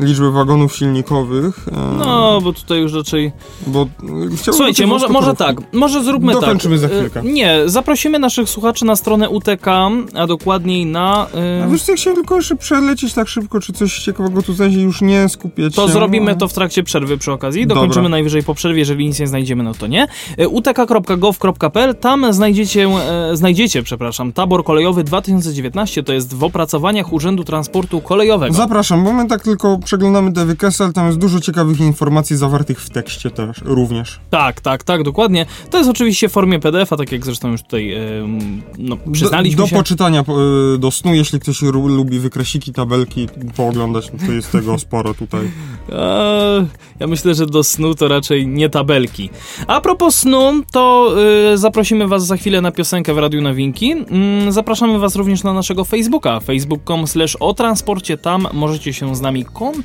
B: liczbę wagonów silnikowych, e,
A: No, bo tutaj już raczej...
B: bo e.
A: Słuchajcie, może, może tak, może zróbmy tak.
B: Dokończymy za
A: Y,
B: chwilkę.
A: Nie, zaprosimy naszych słuchaczy na stronę UTK, a dokładniej na... y,
B: A wiesz co, ja chciałem tylko jeszcze przelecieć tak szybko, czy coś ciekawego tu i już nie skupiać
A: To
B: się.
A: zrobimy to w trakcie przerwy przy okazji.
B: Dobra.
A: Dokończymy najwyżej po przerwie, jeżeli nic nie znajdziemy, no to nie. Utk.gov.pl, tam znajdziecie, e, znajdziecie, przepraszam, tabor kolejowy 2019, to jest w opracowaniach Urzędu Transportu Kolejowego.
B: Zapraszam, bo my tak tylko przeglądamy wykresy, ale tam jest dużo ciekawych informacji zawartych w tekście też również.
A: Tak, tak, tak, dokładnie. To jest oczywiście w formie PDF-a, tak jak zresztą już tutaj em, no, przyznaliśmy
B: do, do poczytania po- y, do snu, jeśli ktoś lubi wykresiki, tabelki, pooglądać, no to jest tego sporo tutaj.
A: Eee, ja myślę, że do snu to raczej nie tabelki. A propos snu, to zaprosimy Was za chwilę na piosenkę w Radiu Nowinki. Mm, zapraszamy Was również na naszego Facebooka, facebook.com slash o transporcie. Tam możecie się z nami kontaktować.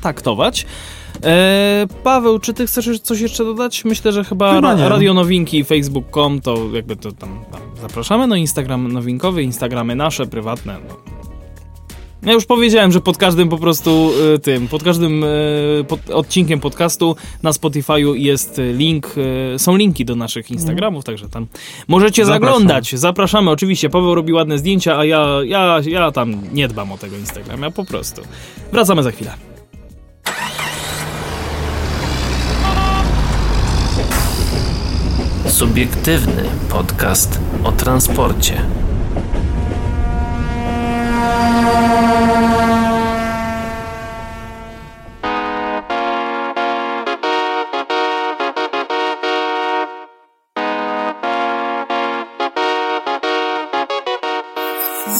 A: Eee, Paweł, czy Ty chcesz coś jeszcze dodać? Myślę, że chyba,
B: Chyba
A: ra- Radio Nowinki, facebook.com to jakby to tam, tam zapraszamy. No Instagram nowinkowy, Instagramy nasze, prywatne. No. Ja już powiedziałem, że pod każdym po prostu y, tym, pod każdym y, pod, odcinkiem podcastu na Spotify'u jest link, y, są linki do naszych Instagramów, także tam możecie
B: Zapraszam.
A: zaglądać. Zapraszamy, oczywiście. Paweł robi ładne zdjęcia, a ja, ja, ja tam nie dbam o tego Instagrama, po prostu. Wracamy za chwilę.
C: Subiektywny podcast o transporcie.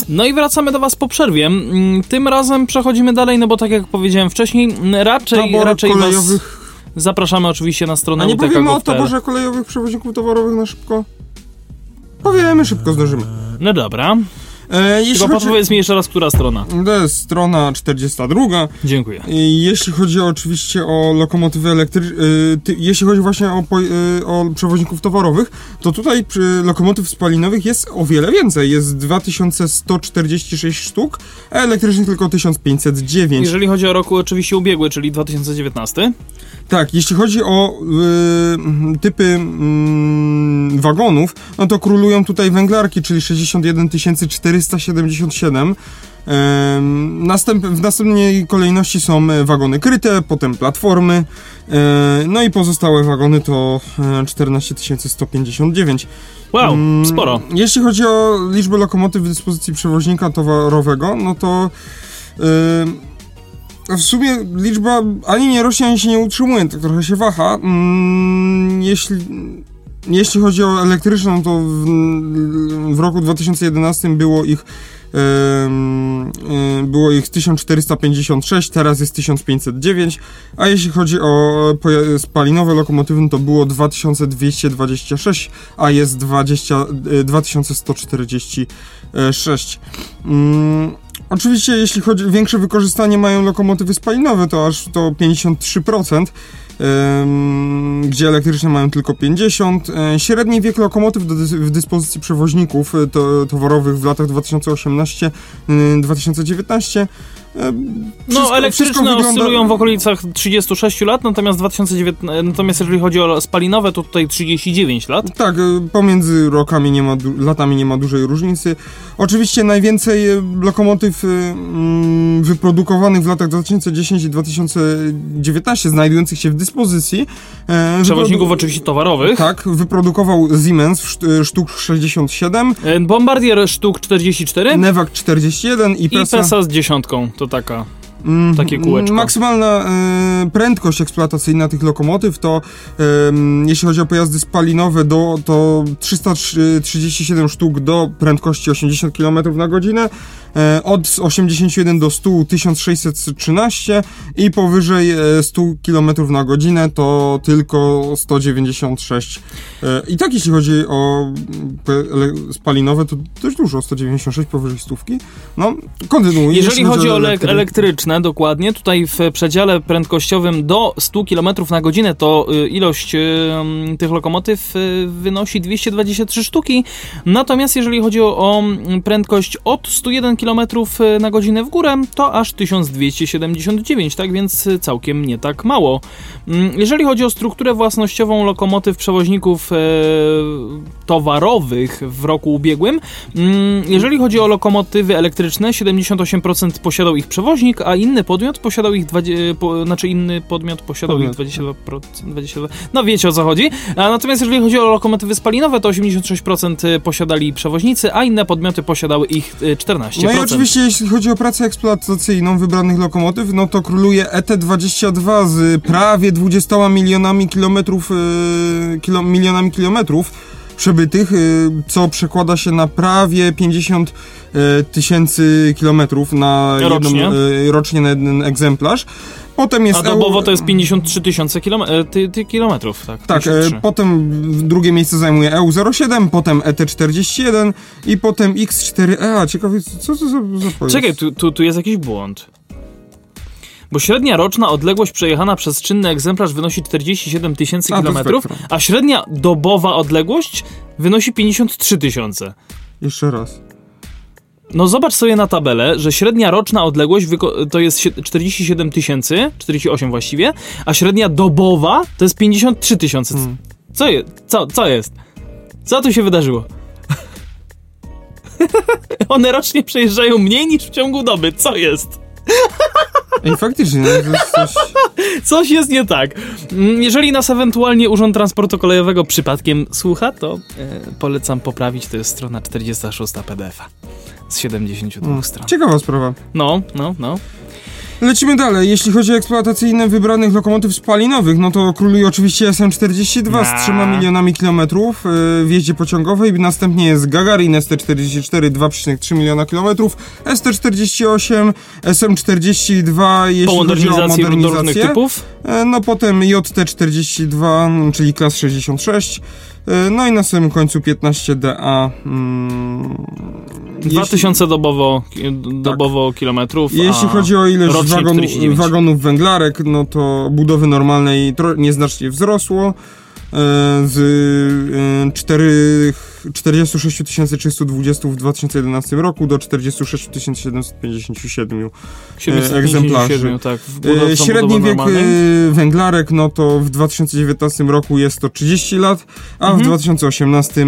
A: No i wracamy do Was po przerwie. Mm, Tym razem przechodzimy dalej, no bo tak jak powiedziałem wcześniej, raczej,
B: Tabor
A: raczej Was
B: kolejowych...
A: zapraszamy oczywiście na stronę
B: A nie powiemy o taborze kolejowych przewoźników towarowych na szybko? Powiemy, szybko zdążymy.
A: No dobra.
B: E, jeśli chodzi...
A: powiedz mi jeszcze raz, która strona.
B: To jest strona 42.
A: Dziękuję.
B: I Jeśli chodzi oczywiście o lokomotywy elektryczne, jeśli chodzi właśnie o, y, o przewoźników towarowych, to tutaj przy lokomotyw spalinowych jest o wiele więcej. Jest 2146 sztuk, a elektrycznych tylko 1509.
A: Jeżeli chodzi o roku oczywiście ubiegły, czyli 2019.
B: Tak, jeśli chodzi o y, typy mm, wagonów, no to królują tutaj węglarki, czyli 61 477. Em, Następ, w następnej kolejności są e, wagony kryte, potem platformy, e, no i pozostałe wagony to e, 14 159.
A: Wow,
B: Mm,
A: sporo.
B: Jeśli chodzi o liczbę lokomotyw w dyspozycji przewoźnika towarowego, no to w sumie liczba ani nie rośnie, ani się nie utrzymuje, tak trochę się waha. Mm, jeśli, jeśli chodzi o elektryczną, to w, w roku 2011 było ich y, było ich 1456, teraz jest 1509, a jeśli chodzi o spalinowe lokomotywy, to było 2226, a jest 20, y, 2146. Mm, Oczywiście, jeśli chodzi większe wykorzystanie mają lokomotywy spalinowe, to aż to 53%, ym, gdzie elektryczne mają tylko 50. E, Średni wiek lokomotyw w dyspozycji przewoźników e, to, towarowych w latach 2018-2019
A: No, elektryczne oscylują w okolicach 36 lat, natomiast 2019, natomiast jeżeli chodzi o spalinowe, to tutaj 39 lat.
B: Tak, y, pomiędzy rokami nie ma, latami nie ma dużej różnicy. Oczywiście najwięcej lokomotyw mm, wyprodukowanych w latach 2010 i 2019 znajdujących się w dyspozycji. e,
A: Przewoźników oczywiście towarowych.
B: Tak, wyprodukował Siemens sztuk 67,
A: E, Bombardier sztuk 44
B: Newak 41 i
A: i
B: PESA.
A: PESA z dziesiątką. To taka.
B: Mm,
A: takie kółeczko.
B: Maksymalna e, prędkość eksploatacyjna tych lokomotyw to, jeśli chodzi o pojazdy spalinowe, do, to 337 sztuk do prędkości 80 km na godzinę, od 81 do 100 1613 i powyżej e, 100 km na godzinę to tylko 196. E, I tak jeśli chodzi o mm, spalinowe, to dość dużo, 196 powyżej stówki. No, kontynuuję.
A: Jeżeli chodzi o elek-
B: elektry-
A: elektryczne, dokładnie, tutaj w przedziale prędkościowym do 100 km na godzinę to y, ilość y, mm, tych lokomotyw y, wynosi 223 sztuki. Natomiast jeżeli chodzi o, o mm, prędkość od 101 km na godzinę w górę, to aż 1279, tak więc y, całkiem nie tak mało. Mm, Jeżeli chodzi o strukturę własnościową lokomotyw przewoźników e, towarowych w roku ubiegłym, mm, jeżeli chodzi o lokomotywy elektryczne, 78% posiadał ich przewoźnik, a inny podmiot posiadał ich 20, po, znaczy inny podmiot posiadał
B: Podmiot.
A: ich 22%, 22, no wiecie o co chodzi. A natomiast jeżeli chodzi o lokomotywy spalinowe, to 86% posiadali przewoźnicy, a inne podmioty posiadały ich e, 14%.
B: No i oczywiście jeśli chodzi o pracę eksploatacyjną wybranych lokomotyw, no to króluje ET22 z prawie 20 milionami kilometrów, e, kilo, milionami kilometrów przebytych, e, co przekłada się na prawie 50 e, tysięcy kilometrów na
A: Rocznie.
B: Jedną, rocznie na jeden egzemplarz. Potem jest
A: A dobowo to jest 53 tysiące kilome- e, ty, ty kilometrów, tak?
B: Tak, e,
A: 53.
B: potem drugie miejsce zajmuje EU07, potem ET41 i potem X4E. A ciekawie, co to za, za pojazd?
A: Czekaj, tu, tu, tu jest jakiś błąd. Bo średnia roczna odległość przejechana przez czynny egzemplarz wynosi 47 tysięcy kilometrów, a średnia dobowa odległość wynosi 53 tysiące.
B: Jeszcze raz.
A: No zobacz sobie na tabelę, że średnia roczna odległość to jest sie- 47 tysięcy, 48 właściwie, a średnia dobowa to jest 53 tysiące.
B: Hmm.
A: Co, je, co, co jest? Co tu się wydarzyło? One rocznie przejeżdżają mniej niż w ciągu doby. Co jest?
B: Ej, faktycznie, no, coś...
A: Coś jest nie tak. Mm, Jeżeli nas ewentualnie Urząd Transportu Kolejowego przypadkiem słucha, to e, polecam poprawić. To jest strona 46 PDF-a z 72 stron.
B: Ciekawa sprawa.
A: No, no, no.
B: Lecimy dalej. Jeśli chodzi o eksploatacyjne wybranych lokomotyw spalinowych, no to króluje oczywiście SM42 z 3
A: Na.
B: milionami kilometrów yy, w jeździe pociągowej. Następnie jest Gagarin ST44 2,3 miliona kilometrów, ST48, SM42 jeśli
A: Po
B: chodzi o
A: modernizacji do różnych
B: modernizację.
A: typów.
B: E, No potem JT42, mm, czyli klas 66. e, No i na samym końcu 15DA. Mm, jeśli-
A: 2000 dobowo, ki- dobowo kilometrów.
B: Jeśli chodzi o ilość
A: rocznie
B: wagon,
A: 49.
B: wagonów węglarek, no to budowy normalnej nieznacznie wzrosło. E, Z e, czterech 46 320 w 2011 roku do 46 757
A: 757,
B: egzemplarzy.
A: tak. w
B: E, Średni wiek e, węglarek, no to w 2019 roku jest to 30 lat, a
A: Mhm.
B: w 2018 e,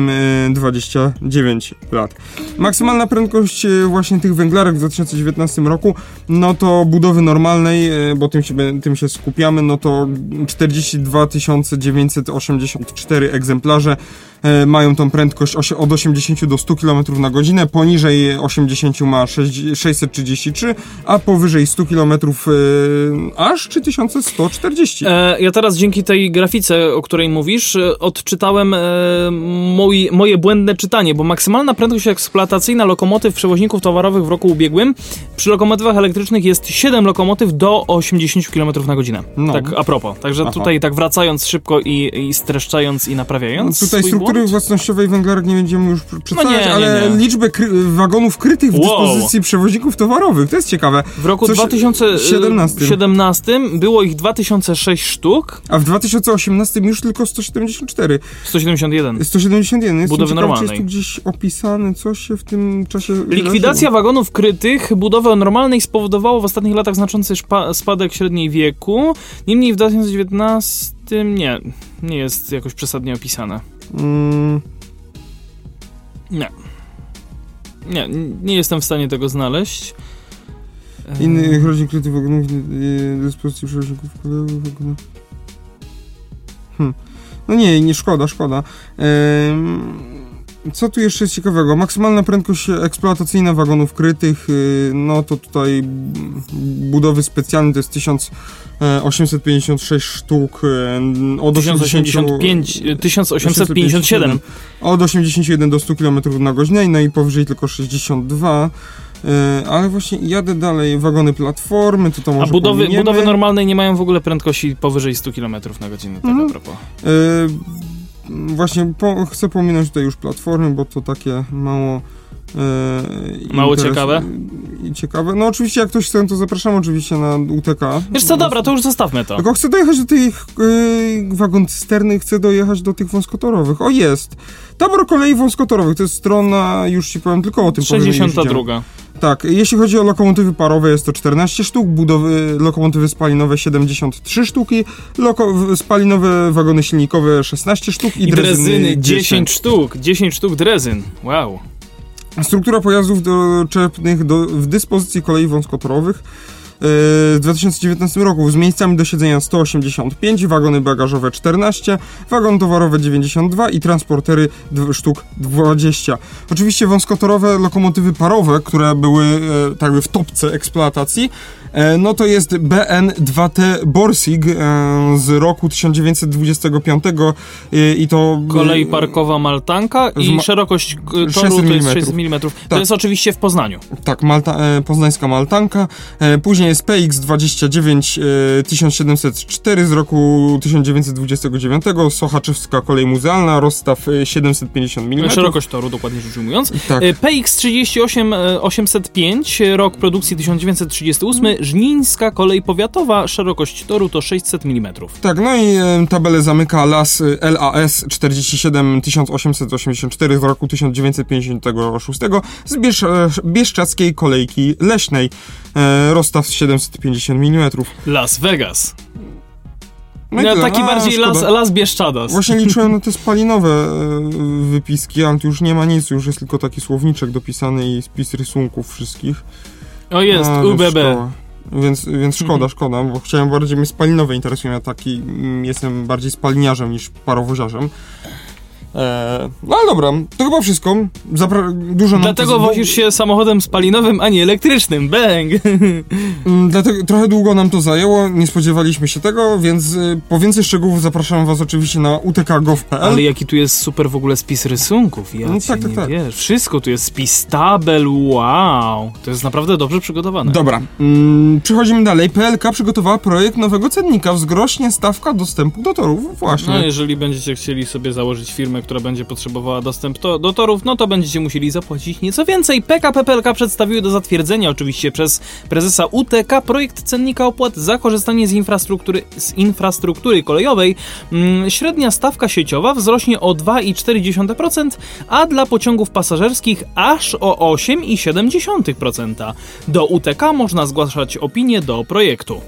B: 29 lat. Maksymalna prędkość e, właśnie tych węglarek w 2019 roku, no to budowy normalnej, bo tym się, tym się skupiamy, no to 42 984 egzemplarze mają tą prędkość od 80 do 100 km na godzinę, poniżej 80 ma 6, 633, a powyżej 100 km e, aż 3140.
A: E, ja teraz dzięki tej grafice, o której mówisz, e, odczytałem e, moi, moje błędne czytanie, bo maksymalna prędkość eksploatacyjna lokomotyw przewoźników towarowych w roku ubiegłym przy lokomotywach elektrycznych jest 7 lokomotyw do 80 km na godzinę.
B: No.
A: Tak a propos. Także
B: Aha.
A: tutaj tak wracając szybko i, i streszczając i
B: No,
A: naprawiając
B: tutaj
A: swój błąd.
B: własnościowej węglarek nie będziemy już pr- przedstawiać,
A: nie, nie,
B: ale
A: nie.
B: liczbę kry- wagonów krytych w
A: Wow.
B: dyspozycji przewoźników towarowych, to jest ciekawe.
A: W roku
B: Coś-
A: 2017
B: 17.
A: było ich 2006 sztuk,
B: A w 2018 już tylko 174.
A: 171.
B: 171. Jest
A: Budowy
B: ciekawe, czy
A: normalnej.
B: jest tu gdzieś opisane, co się w tym czasie
A: Likwidacja wagonów krytych budowę normalnej spowodowało w ostatnich latach znaczący spadek średniej wieku. Niemniej w 2019 nie, nie jest jakoś przesadnie opisane.
B: Mm,
A: Nie. Nie, nie jestem w stanie tego znaleźć.
B: Innych rodzin krytych wagonów yy, dyspozycji przewoźników kolejowych wagonów. Hmm. No nie, nie szkoda, szkoda. Ehm, co tu jeszcze jest ciekawego? Maksymalna prędkość eksploatacyjna wagonów krytych, yy, no to tutaj budowy specjalne to jest 1856 sztuk yy, od 80
A: 1085, 1857.
B: Od 81 do 100 km na godzinę, no i powyżej tylko 62. Yy, ale właśnie jadę dalej, wagony platformy, to to może
A: A budowy,
B: pominiemy.
A: budowy normalnej nie mają w ogóle prędkości powyżej 100 km na godzinę, tak
B: Mhm.
A: a propos.
B: Yy, właśnie po, chcę pominąć tutaj już platformy, bo to takie mało.
A: Mało
B: interes-
A: ciekawe?
B: Ciekawe. No oczywiście, jak ktoś chce, to zapraszam oczywiście na UTK.
A: Wiesz co, dobra, to już zostawmy to.
B: Tylko chcę dojechać do tych yy, wagon cysterny, chcę dojechać do tych wąskotorowych. O, jest! Tabor kolei wąskotorowych, to jest strona, już ci powiem tylko o tym. powiem, nie widziałem.
A: 62.
B: Tak, jeśli chodzi o lokomotywy parowe jest to 14 sztuk, budowy, lokomotywy spalinowe 73 sztuki, loko, spalinowe wagony silnikowe 16 sztuk i,
A: I drezyny
B: drezyny
A: 10 sztuk. 10 sztuk drezyn. Wow.
B: Struktura pojazdów doczepnych do, w dyspozycji kolei wąskotorowych e, w 2019 roku z miejscami do siedzenia 185, wagony bagażowe 14, wagony towarowe 92 i transportery sztuk 20. Oczywiście wąskotorowe lokomotywy parowe, które były e, tak w topce eksploatacji, no to jest BN2T Borsig e, z roku 1925 e, i to...
A: Kolej parkowa Maltanka i
B: ma-
A: szerokość k-
B: 600
A: toru to jest
B: milimetrów.
A: 600 mm. To
B: Tak.
A: jest oczywiście w Poznaniu.
B: Tak, Malta, e, poznańska Maltanka. E, później jest PX29 e, 1704 z roku 1929, Sochaczewska kolej muzealna, rozstaw e, 750 mm.
A: Szerokość toru, dokładnie rzecz ujmując.
B: Tak.
A: E, PX38 e, 805, rok produkcji 1938, Żnińska kolej powiatowa, szerokość toru to 600 mm.
B: Tak, no i e, tabelę zamyka las e, LAS 47 1884 z roku 1956 z Biesz, e, Bieszczackiej kolejki leśnej. E, rozstaw 750 mm.
A: Las Vegas.
B: No tyle.
A: taki
B: A,
A: bardziej
B: szkoda.
A: las, las Bieszczadas.
B: Właśnie liczyłem na te spalinowe e, wypiski, ale tu już nie ma nic, już jest tylko taki słowniczek dopisany i spis rysunków wszystkich.
A: O jest,
B: A,
A: UBB.
B: Więc, więc szkoda,
A: Mhm.
B: szkoda, bo chciałem bardziej mnie spalinowe interesują, ja taki mm, jestem bardziej spaliniarzem niż parowoziarzem. E, no ale dobra, to chyba wszystko. Zapra- dużo
A: Dlatego wozisz się samochodem spalinowym, a nie elektrycznym. Bang!
B: Mm, Dlatego trochę długo nam to zajęło, nie spodziewaliśmy się tego, więc y, po więcej szczegółów zapraszam was oczywiście na utk.gov.pl.
A: Ale jaki tu jest super w ogóle spis rysunków, ja
B: No tak, tak,
A: nie
B: tak.
A: wiesz. Wszystko tu jest spis tabel, wow. To jest naprawdę dobrze przygotowane.
B: Dobra, mm, przechodzimy dalej. PLK przygotowała projekt nowego cennika. Wzrośnie stawka dostępu do torów. Właśnie.
A: No jeżeli będziecie chcieli sobie założyć firmę, która będzie potrzebowała dostęp to, do torów, no to będziecie musieli zapłacić nieco więcej. PKP PLK przedstawiły do zatwierdzenia oczywiście przez prezesa UTK projekt cennika opłat za korzystanie z infrastruktury, z infrastruktury kolejowej. Mm, Średnia stawka sieciowa wzrośnie o 2,4%, a dla pociągów pasażerskich aż o 8,7%. Do UTK można zgłaszać opinie do projektu.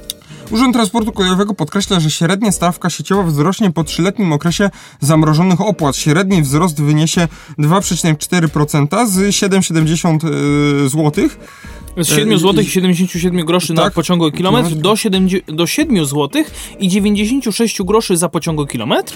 B: Urząd Transportu Kolejowego podkreśla, że średnia stawka sieciowa wzrośnie po trzyletnim okresie zamrożonych opłat. Średni wzrost wyniesie 2,4% z 7,70 zł.
A: Z 7
B: E,
A: zł
B: i-
A: i 77 groszy na
B: tak,
A: pociągu kilometr
B: kilometr.
A: do, 7, do 7 zł i 96 groszy za pociągu kilometr.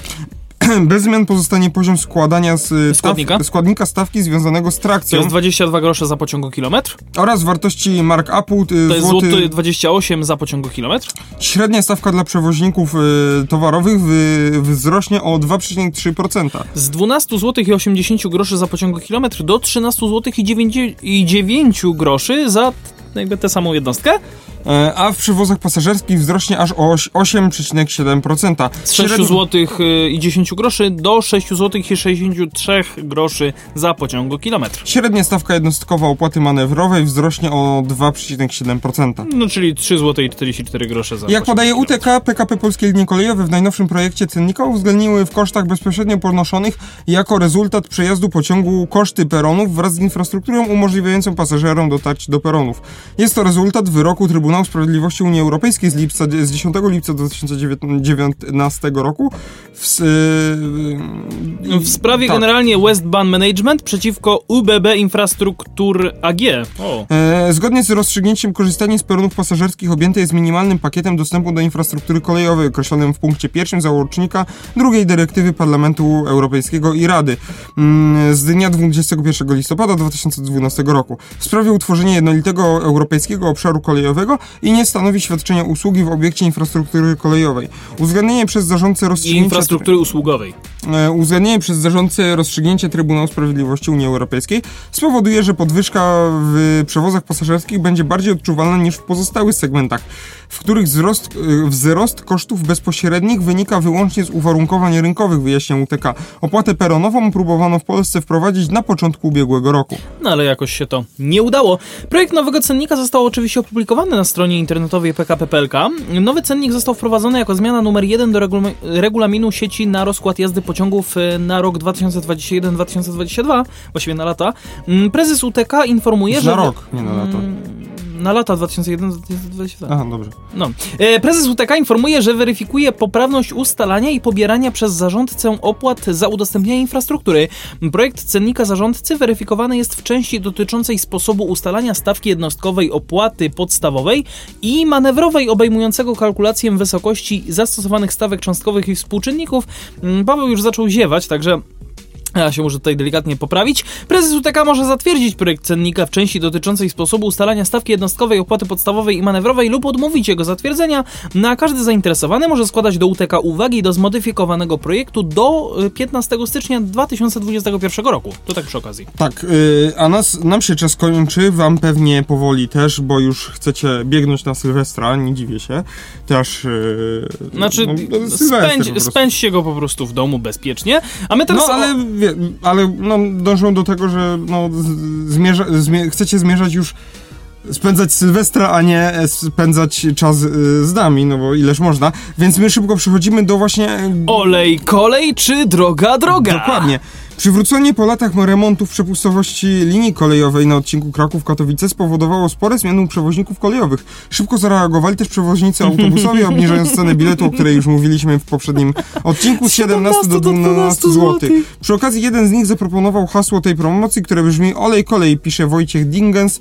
B: Bez zmian pozostanie poziom składania z staw,
A: Składnika?
B: składnika stawki związanego z
A: To
B: trakcją
A: jest 22 grosze za pociągu kilometr.
B: oraz wartości markupu y,
A: To jest
B: złoty.
A: złoty 28 za pociągu kilometr.
B: Średnia stawka dla przewoźników y, towarowych wy, wzrośnie o 2,3%.
A: Z 12 zł i 80 groszy za pociągu kilometr do 13 zł i 9, i 9 groszy za jakby tę samą jednostkę.
B: E, a w przewozach pasażerskich wzrośnie aż o oś- 8,7%.
A: Z 6
B: Średni-
A: zł i 10 groszy do 6 zł i 63 groszy za pociągu kilometr.
B: Średnia stawka jednostkowa opłaty manewrowej wzrośnie o 2,7%.
A: No czyli 3 zł i 44 grosze za
B: Jak podaje. UTK, PKP Polskie Linie Kolejowe w najnowszym projekcie cennika uwzględniły w kosztach bezpośrednio ponoszonych jako rezultat przejazdu pociągu koszty peronów wraz z infrastrukturą umożliwiającą pasażerom dotarcie do peronów. Jest to rezultat wyroku Trybunału Sprawiedliwości Unii Europejskiej z, lipca, z 10 lipca 2019 roku w, yy,
A: W sprawie
B: tak.
A: generalnie Westbound Management przeciwko UBB Infrastruktur AG.
B: E, zgodnie z rozstrzygnięciem korzystanie z peronów pasażerskich objęte jest minimalnym pakietem dostępu do infrastruktury kolejowej określonym w punkcie pierwszym załącznika drugiej dyrektywy Parlamentu Europejskiego i Rady mm, z dnia 21 listopada 2012 roku w sprawie utworzenia jednolitego europejskiego obszaru kolejowego i nie stanowi świadczenia usługi w obiekcie infrastruktury kolejowej. Uwzględnienie przez zarządcę
A: I
B: rozstrzygnięcia
A: infrastruktury usługowej.
B: E, uwzględnienie przez zarządcę rozstrzygnięcia Trybunału Sprawiedliwości Unii Europejskiej spowoduje, że podwyżka w przewozach pasażerskich będzie bardziej odczuwalna niż w pozostałych segmentach, w których wzrost, e, wzrost kosztów bezpośrednich wynika wyłącznie z uwarunkowań rynkowych, wyjaśnia UTK. Opłatę peronową próbowano w Polsce wprowadzić na początku ubiegłego roku.
A: No ale jakoś się to nie udało. Projekt nowego cennika został oczywiście opublikowany na stronie internetowej PKP PLK. Nowy cennik został wprowadzony jako zmiana numer 1 do regula- regulaminu sieci na rozkład jazdy pociągów e, na rok 2021-2022, właściwie na lata. Mm, Prezes UTK informuje, że...
B: Na rok, nie na lata.
A: Na lata 2001-2022.
B: Aha, dobrze.
A: No. E, Prezes UTK informuje, że weryfikuje poprawność ustalania i pobierania przez zarządcę opłat za udostępnianie infrastruktury. Projekt cennika zarządcy weryfikowany jest w części dotyczącej sposobu ustalania stawki jednostkowej opłaty podstawowej i manewrowej obejmującego kalkulację wysokości zastosowanych stawek cząstkowych i współczynników. Mm, Paweł już zaczął ziewać, także ja się muszę tutaj delikatnie poprawić. Prezes UTK może zatwierdzić projekt cennika w części dotyczącej sposobu ustalania stawki jednostkowej opłaty podstawowej i manewrowej lub odmówić jego zatwierdzenia. Na każdy zainteresowany może składać do UTK uwagi do zmodyfikowanego projektu do y, 15 stycznia 2021 roku. To tak przy okazji.
B: Tak, y, a nas, nam się czas kończy, wam pewnie powoli też, bo już chcecie biegnąć na Sylwestra, nie dziwię się. Też. y,
A: Znaczy,
B: no,
A: spędź, spędźcie go po prostu w domu bezpiecznie. A my teraz.
B: No ale, wie, ale no, dążą do tego, że no, zmierza, zmie, chcecie zmierzać już spędzać Sylwestra, a nie e, spędzać czas y, z nami, no bo ileż można. Więc my szybko przechodzimy do właśnie...
A: Olej, kolej czy droga, droga?
B: Dokładnie. Przywrócenie po latach remontów przepustowości linii kolejowej na odcinku Kraków-Katowice spowodowało spore zmiany u przewoźników kolejowych. Szybko zareagowali też przewoźnicy autobusowi, obniżając cenę biletu, o której już mówiliśmy w poprzednim odcinku, z 17 do 12 zł. Przy okazji jeden z nich zaproponował hasło tej promocji, które brzmi Olej kolej, pisze Wojciech Dingens,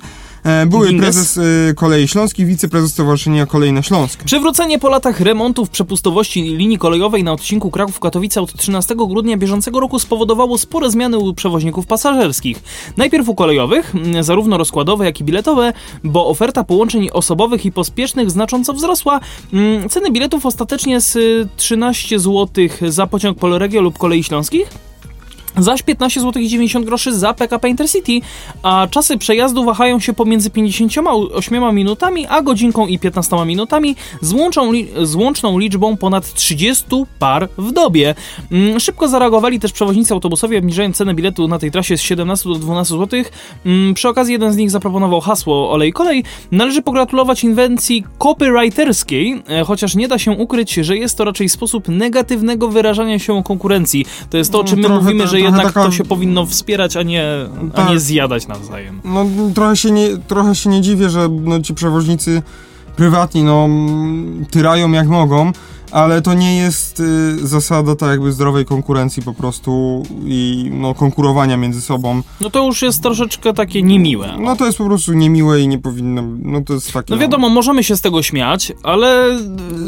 B: były
A: Dinges?
B: prezes e, Kolei Śląskich, wiceprezes Stowarzyszenia Kolej na Śląsk.
A: Przywrócenie po latach remontów przepustowości linii kolejowej na odcinku Kraków-Katowice od 13 grudnia bieżącego roku spowodowało spore zmiany u przewoźników pasażerskich. Najpierw u kolejowych, zarówno rozkładowe, jak i biletowe, bo oferta połączeń osobowych i pospiesznych znacząco wzrosła. Ceny biletów ostatecznie z y, 13 zł za pociąg Polregio lub Kolei Śląskich zaś 15 zł 90 groszy za PKP Intercity, a czasy przejazdu wahają się pomiędzy 58 minutami a godzinką i 15 minutami z, łączą, z łączną liczbą ponad 30 par w dobie. Mm, Szybko zareagowali też przewoźnicy autobusowi, obniżając cenę biletu na tej trasie z 17 do 12 zł. Mm, Przy okazji jeden z nich zaproponował hasło olej kolej. Należy pogratulować inwencji copywriterskiej, e, chociaż nie da się ukryć, że jest to raczej sposób negatywnego wyrażania się o konkurencji. To jest to, o
B: No,
A: czym my
B: trochę
A: mówimy, że
B: trochę
A: jednak
B: taka-
A: to się powinno wspierać, a nie, a
B: Tak.
A: nie zjadać nawzajem.
B: No trochę się nie, trochę się nie dziwię, że no, ci przewoźnicy prywatni no tyrają jak mogą, ale to nie jest y, zasada tak jakby zdrowej konkurencji po prostu i no konkurowania między sobą.
A: No to już jest troszeczkę takie niemiłe.
B: No to jest po prostu niemiłe i nie powinno, no to jest takie...
A: No wiadomo, możemy się z tego śmiać, ale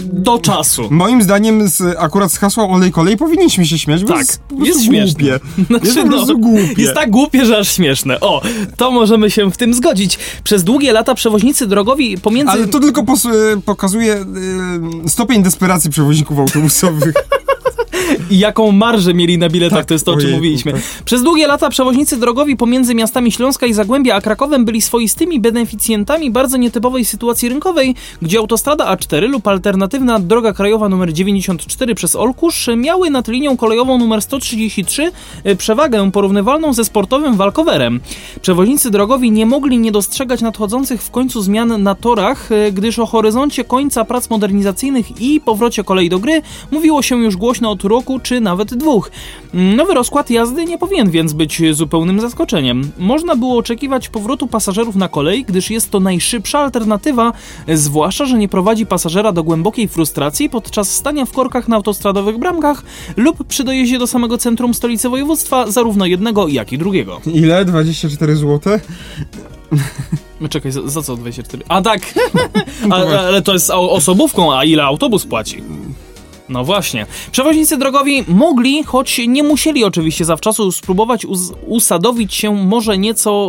A: do czasu.
B: Moim zdaniem z, akurat z hasła olej kolej powinniśmy się śmiać, bo
A: Tak,
B: jest, po
A: jest śmieszne.
B: głupie.
A: Znaczy,
B: jest po
A: no,
B: prostu głupie.
A: Jest tak głupie, że aż śmieszne. O, to możemy się w tym zgodzić. Przez długie lata przewoźnicy drogowi pomiędzy...
B: Ale to tylko y, pokazuje y, stopień desperacji przewoźników autobusowych.
A: I jaką marżę mieli na biletach,
B: Tak,
A: to jest to, o czym mówiliśmy.
B: tak.
A: Przez długie lata przewoźnicy drogowi pomiędzy miastami Śląska i Zagłębia a Krakowem byli swoistymi beneficjentami bardzo nietypowej sytuacji rynkowej, gdzie autostrada A4 lub alternatywna droga krajowa nr 94 przez Olkusz miały nad linią kolejową nr 133 e, przewagę porównywalną ze sportowym walkowerem. Przewoźnicy drogowi nie mogli nie dostrzegać nadchodzących w końcu zmian na torach, e, gdyż o horyzoncie końca prac modernizacyjnych i powrocie kolei do gry mówiło się już głośno od roku czy nawet dwóch. Nowy rozkład jazdy nie powinien więc być zupełnym zaskoczeniem. Można było oczekiwać powrotu pasażerów na kolej, gdyż jest to najszybsza alternatywa, zwłaszcza, że nie prowadzi pasażera do głębokiej frustracji podczas stania w korkach na autostradowych bramkach lub przy dojeździe do samego centrum stolicy województwa, zarówno jednego, jak i drugiego.
B: Ile? 24 zł?
A: No Czekaj, za, za co 24? A tak, a, ale to jest osobówką, a ile autobus płaci? No właśnie. Przewoźnicy drogowi mogli, choć nie musieli oczywiście zawczasu spróbować us usadowić się może nieco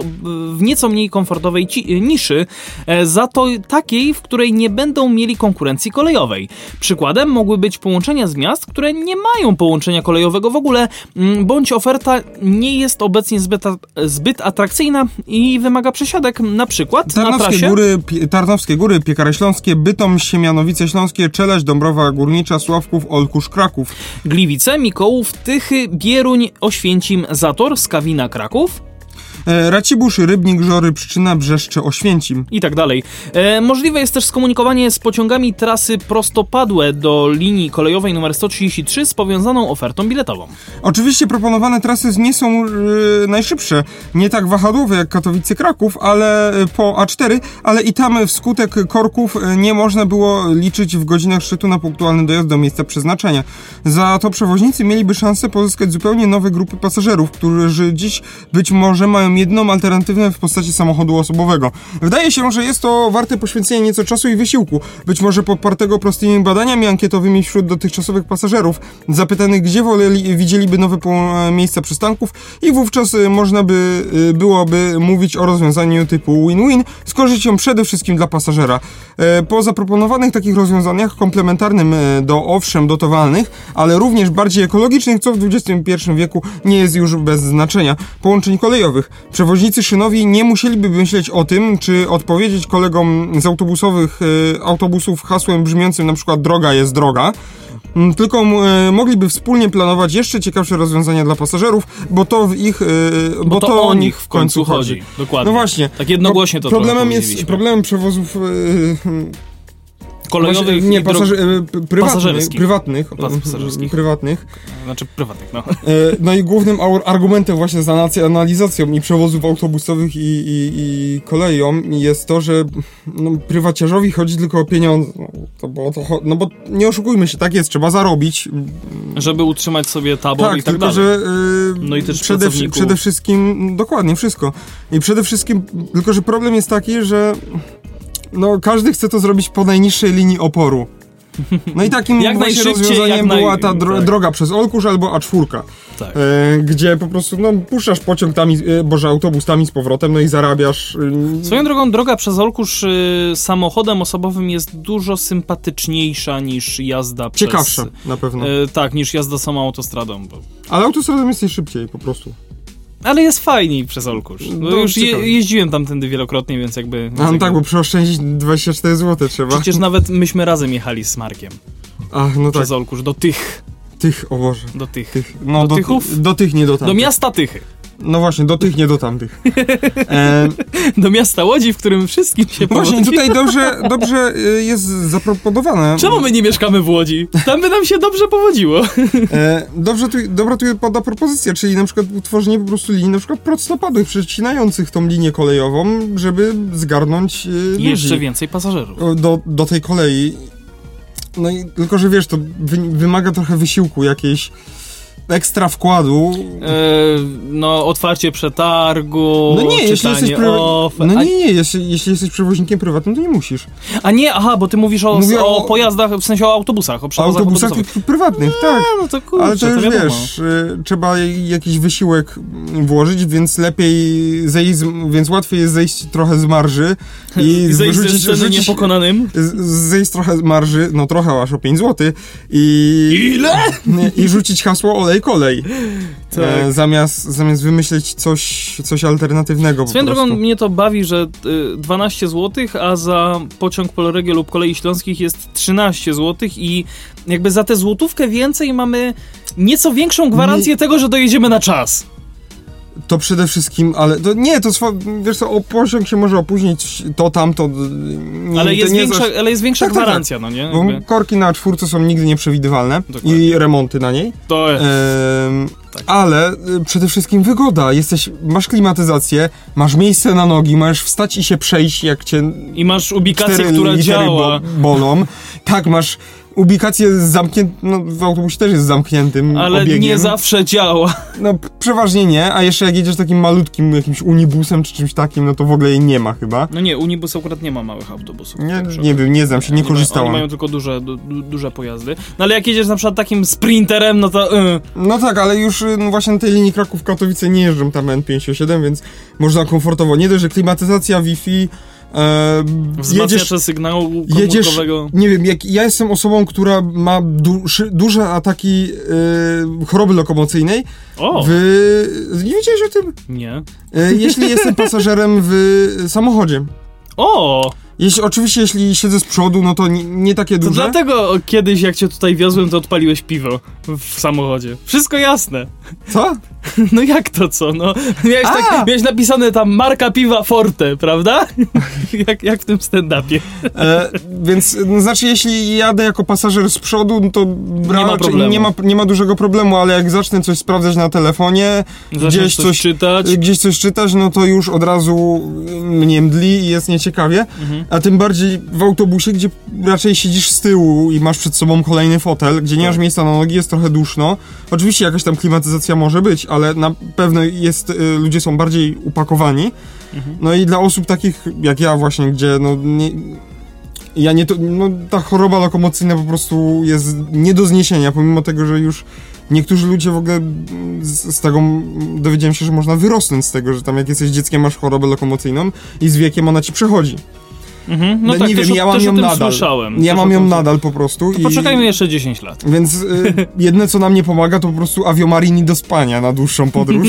A: w nieco mniej komfortowej niszy, e, za to takiej, w której nie będą mieli konkurencji kolejowej. Przykładem mogły być połączenia z miast, które nie mają połączenia kolejowego w ogóle, mm, bądź oferta nie jest obecnie zbyt, zbyt atrakcyjna i wymaga przesiadek, na przykład na
B: Tarnowskie
A: trasie.
B: góry, Tarnowskie góry, Piekary Śląskie, Bytom, Siemianowice Śląskie, Czeleś, Dąbrowa Górnicza, Sławków, Olkusz, Kraków.
A: Gliwice, Mikołów, Tychy, Bieruń, Oświęcim, Zator, Skawina, Kraków
B: Racibórz, Rybnik, Żory, Przyczyna, Brzeszcze, Oświęcim.
A: i tak dalej. E, możliwe jest też skomunikowanie z pociągami trasy prostopadłe do linii kolejowej nr 133 z powiązaną ofertą biletową.
B: Oczywiście proponowane trasy nie są e, najszybsze, nie tak wahadłowe jak Katowice-Kraków, ale e, po A4, ale i tam wskutek korków e, nie można było liczyć w godzinach szczytu na punktualny dojazd do miejsca przeznaczenia. Za to przewoźnicy mieliby szansę pozyskać zupełnie nowe grupy pasażerów, którzy dziś być może mają jedną alternatywę w postaci samochodu osobowego. Wydaje się, że jest to warte poświęcenia nieco czasu i wysiłku, być może popartego prostymi badaniami ankietowymi wśród dotychczasowych pasażerów, zapytanych gdzie woleli, widzieliby nowe po, miejsca przystanków i wówczas y, można by y, byłoby mówić o rozwiązaniu typu win-win z korzyścią przede wszystkim dla pasażera. E, Po zaproponowanych takich rozwiązaniach komplementarnym e, do owszem dotowalnych, ale również bardziej ekologicznych, co w XXI wieku nie jest już bez znaczenia, połączeń kolejowych. Przewoźnicy szynowi nie musieliby myśleć o tym, czy odpowiedzieć kolegom z autobusowych e, autobusów hasłem brzmiącym na przykład droga jest droga, Tylko e, mogliby wspólnie planować jeszcze ciekawsze rozwiązania dla pasażerów, bo to w ich. E,
A: Bo, to, o nich w końcu chodzi. Dokładnie.
B: No właśnie.
A: Tak jednogłośnie to
B: Problemem jest problemem przewozów
A: Kolejowych
B: właśnie- nie pasażer, e, p- prywatnych,
A: pasażerskich.
B: prywatnych,
A: Pas- pasażerskich.
B: prywatnych.
A: Znaczy prywatnych, no.
B: E, No i głównym argumentem właśnie za nac- analizacją i przewozów autobusowych i, i, i koleją jest to, że no, prywaciarzowi chodzi tylko o pieniądze. No, to, bo to, no bo nie oszukujmy się, tak jest, trzeba zarobić.
A: Żeby utrzymać sobie tabor
B: Tak,
A: i tak
B: tylko
A: dalej.
B: że y,
A: No i też
B: przede, przede wszystkim, dokładnie, wszystko. I przede wszystkim, tylko że problem jest taki, że no, każdy chce to zrobić po najniższej linii oporu. No i takim
A: Jak
B: właśnie rozwiązaniem
A: jak
B: była
A: naj-
B: ta dro
A: tak.
B: droga przez Olkusz albo A4,
A: Tak.
B: e, gdzie po prostu no, puszczasz pociąg tam, i- e, boże, autobus tam i z powrotem, no i zarabiasz. e,
A: Swoją drogą, droga przez Olkusz y, samochodem osobowym jest dużo sympatyczniejsza niż jazda przez...
B: Ciekawsza na pewno.
A: Y, tak, niż jazda samą autostradą. Bo...
B: Ale autostradą jest najszybciej po prostu.
A: Ale jest fajniej przez Olkusz.
B: No,
A: już je, jeździłem tamtędy wielokrotnie, więc jakby... więc
B: A no
A: jakby...
B: tak, bo przeoszczędzić 24 zł trzeba.
A: Przecież nawet myśmy razem jechali z Markiem
B: Ach, no tak,
A: przez Olkusz do tych,
B: tych, o Boże.
A: do tych.
B: Tych, no
A: Do
B: do,
A: Tychów?
B: do tych, nie do tamtych.
A: Do miasta Tychy.
B: No właśnie, do tych, nie do tamtych. E,
A: Do miasta Łodzi, w którym wszystkim się
B: właśnie
A: powodzi.
B: tutaj dobrze, dobrze y, jest zaproponowane.
A: Czemu my nie mieszkamy w Łodzi? Tam by nam się dobrze powodziło.
B: E, dobrze tu, dobra tu pada propozycja, czyli na przykład utworzenie po prostu linii na przykład prostopadłych, przecinających tą linię kolejową, żeby zgarnąć y,
A: Jeszcze więcej pasażerów.
B: do, do tej kolei. No i tylko, że wiesz, to wy, wymaga trochę wysiłku, jakiejś ekstra wkładu.
A: E, no, otwarcie przetargu,
B: No nie, jeśli jesteś,
A: ofer-
B: no nie, nie, jeśli, jeśli jesteś przewoźnikiem prywatnym, to nie musisz.
A: a nie, aha, bo ty mówisz o, o,
B: o-
A: pojazdach, w sensie o autobusach, o przewozach
B: autobusach prywatnych, tak.
A: No to kurczę,
B: Ale to już
A: wiadomo.
B: wiesz, y, trzeba jakiś wysiłek włożyć, więc lepiej zejść, więc łatwiej jest zejść trochę z marży i
A: Zejść ze
B: wyrzucić,
A: sceny
B: rzucić,
A: niepokonanym.
B: zejść trochę z marży, no trochę aż o 5 zł i...
A: Ile?
B: I rzucić hasło olej kolej.
A: Tak.
B: E, zamiast, zamiast wymyśleć coś, coś alternatywnego
A: Swoją drogą mnie to bawi, że y, 12 zł, a za pociąg Polregio lub kolei śląskich jest 13 zł i jakby za tę złotówkę więcej mamy nieco większą gwarancję tego, że dojedziemy na czas.
B: To przede wszystkim, ale to nie, to wiesz co, o pociąg się może opóźnić, to tamto. Nie,
A: Ale
B: to
A: jest,
B: nie
A: większa,
B: zaś-
A: ale jest większa
B: Tak, tak, tak.
A: gwarancja, no nie?
B: Bo korki na czwórce są nigdy nieprzewidywalne
A: Dokładnie.
B: i remonty na niej.
A: To jest.
B: Ehm,
A: Tak.
B: Ale y, przede wszystkim wygoda. Jesteś, masz klimatyzację, masz miejsce na nogi, możesz wstać i się przejść, jak cię
A: I masz ubikację, która działa.
B: Bo, bolą. Tak, masz ubikację zamkniętą, no w autobusie też jest zamkniętym
A: Ale
B: obiegiem.
A: nie zawsze działa.
B: No przeważnie nie, a jeszcze jak jedziesz takim malutkim jakimś unibusem czy czymś takim, no to w ogóle jej nie ma chyba.
A: No nie, Unibus akurat nie ma małych autobusów.
B: Nie,
A: Także-
B: nie wiem, nie znam się, nie
A: Oni
B: korzystałem.
A: Oni mają tylko duże, du, du, duże pojazdy. No ale jak jedziesz na przykład takim sprinterem, no to... y,
B: No tak, ale już y, no właśnie na tej linii Kraków-Katowice nie jeżdżą tam N57, więc można komfortowo. Nie dość, że klimatyzacja, Wi-Fi, e, jedziesz,
A: wzmacniacze sygnału
B: jedziesz,
A: komórkowego.
B: nie wiem, jak ja jestem osobą, która ma duże ataki e, choroby lokomocyjnej,
A: O!
B: w, nie wiedziałeś o tym?
A: Nie.
B: E, jeśli jestem pasażerem w samochodzie.
A: O!
B: Jeśli, oczywiście, jeśli siedzę z przodu, no to nie, nie takie
A: To
B: duże.
A: dlatego kiedyś, jak cię tutaj wiozłem, to odpaliłeś piwo w samochodzie. Wszystko jasne.
B: Co?
A: No jak to co? No, miałeś, tak, miałeś napisane tam marka piwa Forte, prawda? jak, jak w tym stand-upie.
B: E, więc, no, znaczy, jeśli jadę jako pasażer z przodu, no to
A: ma
B: raczej
A: problemu.
B: nie ma, nie ma dużego problemu, ale jak zacznę coś sprawdzać na telefonie,
A: Zaczniesz
B: gdzieś
A: coś,
B: coś,
A: czytać.
B: gdzieś coś czytać, no to już od razu mnie mdli i jest nieciekawie.
A: Mhm.
B: A tym bardziej w autobusie, gdzie raczej siedzisz z tyłu i masz przed sobą kolejny fotel, gdzie nie
A: Tak.
B: masz miejsca na nogi, jest trochę duszno. Oczywiście jakaś tam klimatyzacja może być, ale na pewno jest, y, ludzie są bardziej upakowani.
A: Mhm.
B: No i dla osób takich jak ja właśnie, gdzie no nie, ja nie to, no ta choroba lokomocyjna po prostu jest nie do zniesienia, pomimo tego, że już niektórzy ludzie w ogóle z, z tego dowiedziałem się, że można wyrosnąć z tego, że tam jak jesteś dzieckiem masz chorobę lokomocyjną i z wiekiem ona ci przechodzi.
A: Mhm. No,
B: No
A: tak,
B: nie
A: też,
B: wiem, ja mam ją nadal.
A: słyszałem.
B: Ja mam ją nadal po prostu.
A: To poczekajmy jeszcze 10 lat.
B: Więc y, jedne co nam nie pomaga to po prostu aviomarini do spania na dłuższą podróż.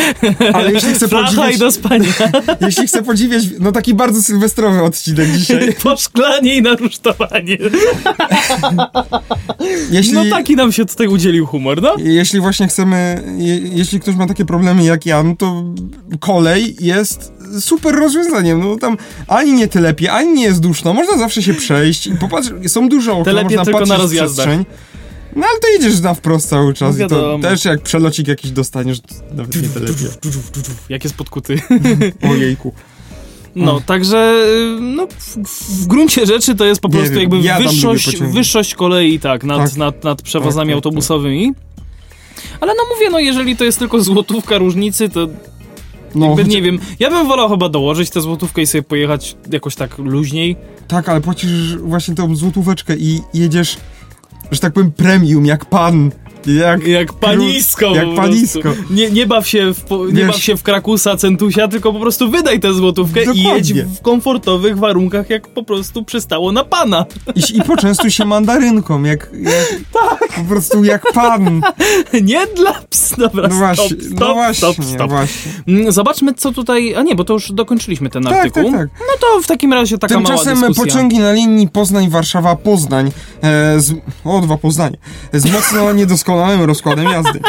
B: Ale jeśli chcę
A: Flacha i
B: podziwiać,
A: do spania.
B: jeśli chcę podziwiać, no taki bardzo sylwestrowy odcinek dzisiaj.
A: po szklanie i na rusztowanie.
B: Jeśli,
A: No taki nam się tutaj udzielił humor, no.
B: Jeśli właśnie chcemy, je, jeśli ktoś ma takie problemy jak ja, no to kolej jest super rozwiązaniem. No tam ani nie telepie, ani nie jest duszno, można zawsze się przejść i popatrz, są duże okna,
A: Telepie
B: można
A: tylko
B: patrzeć
A: na
B: w
A: rozjazdach.
B: przestrzeń. No ale to jedziesz na wprost cały czas
A: No
B: i to też jak przelocik jakiś dostaniesz, to nawet nie telepie.
A: Jak jest podkuty.
B: Ojejku.
A: No, także y, no, w, w gruncie rzeczy to jest po prostu
B: wiem,
A: jakby
B: ja
A: wyższość, wyższość kolei, tak, nad,
B: Tak.
A: nad, nad przewozami
B: Tak, tak,
A: autobusowymi. Ale no mówię, no jeżeli to jest tylko złotówka różnicy, to
B: No,
A: jakby
B: choć-
A: nie wiem. Ja bym wolał chyba dołożyć tę złotówkę i sobie pojechać jakoś tak luźniej.
B: Tak, ale płacisz właśnie tą złotóweczkę i jedziesz, że tak powiem, premium, jak pan. Jak,
A: Jak panisko.
B: Jak panisko.
A: Nie, nie, baw się w, po, nie
B: Wiesz-
A: baw się w Krakusa, Centusia, tylko po prostu wydaj tę złotówkę i jedź
B: Dokładnie.
A: w komfortowych warunkach, jak po prostu przystało na pana.
B: I, I poczęstuj się mandarynką, jak, jak
A: Tak.
B: po prostu jak pan.
A: Nie dla ps. Dobra,
B: No właśnie,
A: stop, stop,
B: no właśnie,
A: stop, stop.
B: właśnie.
A: Mm, Zobaczmy, co tutaj... A nie, bo to już dokończyliśmy ten
B: Tak,
A: artykuł.
B: tak, tak.
A: No to w takim razie taka mała
B: Tymczasem
A: dyskusja.
B: pociągi na linii Poznań-Warszawa-Poznań e, z, o, dwa Poznanie, z mocno niedoskonałym rozkładem jazdy.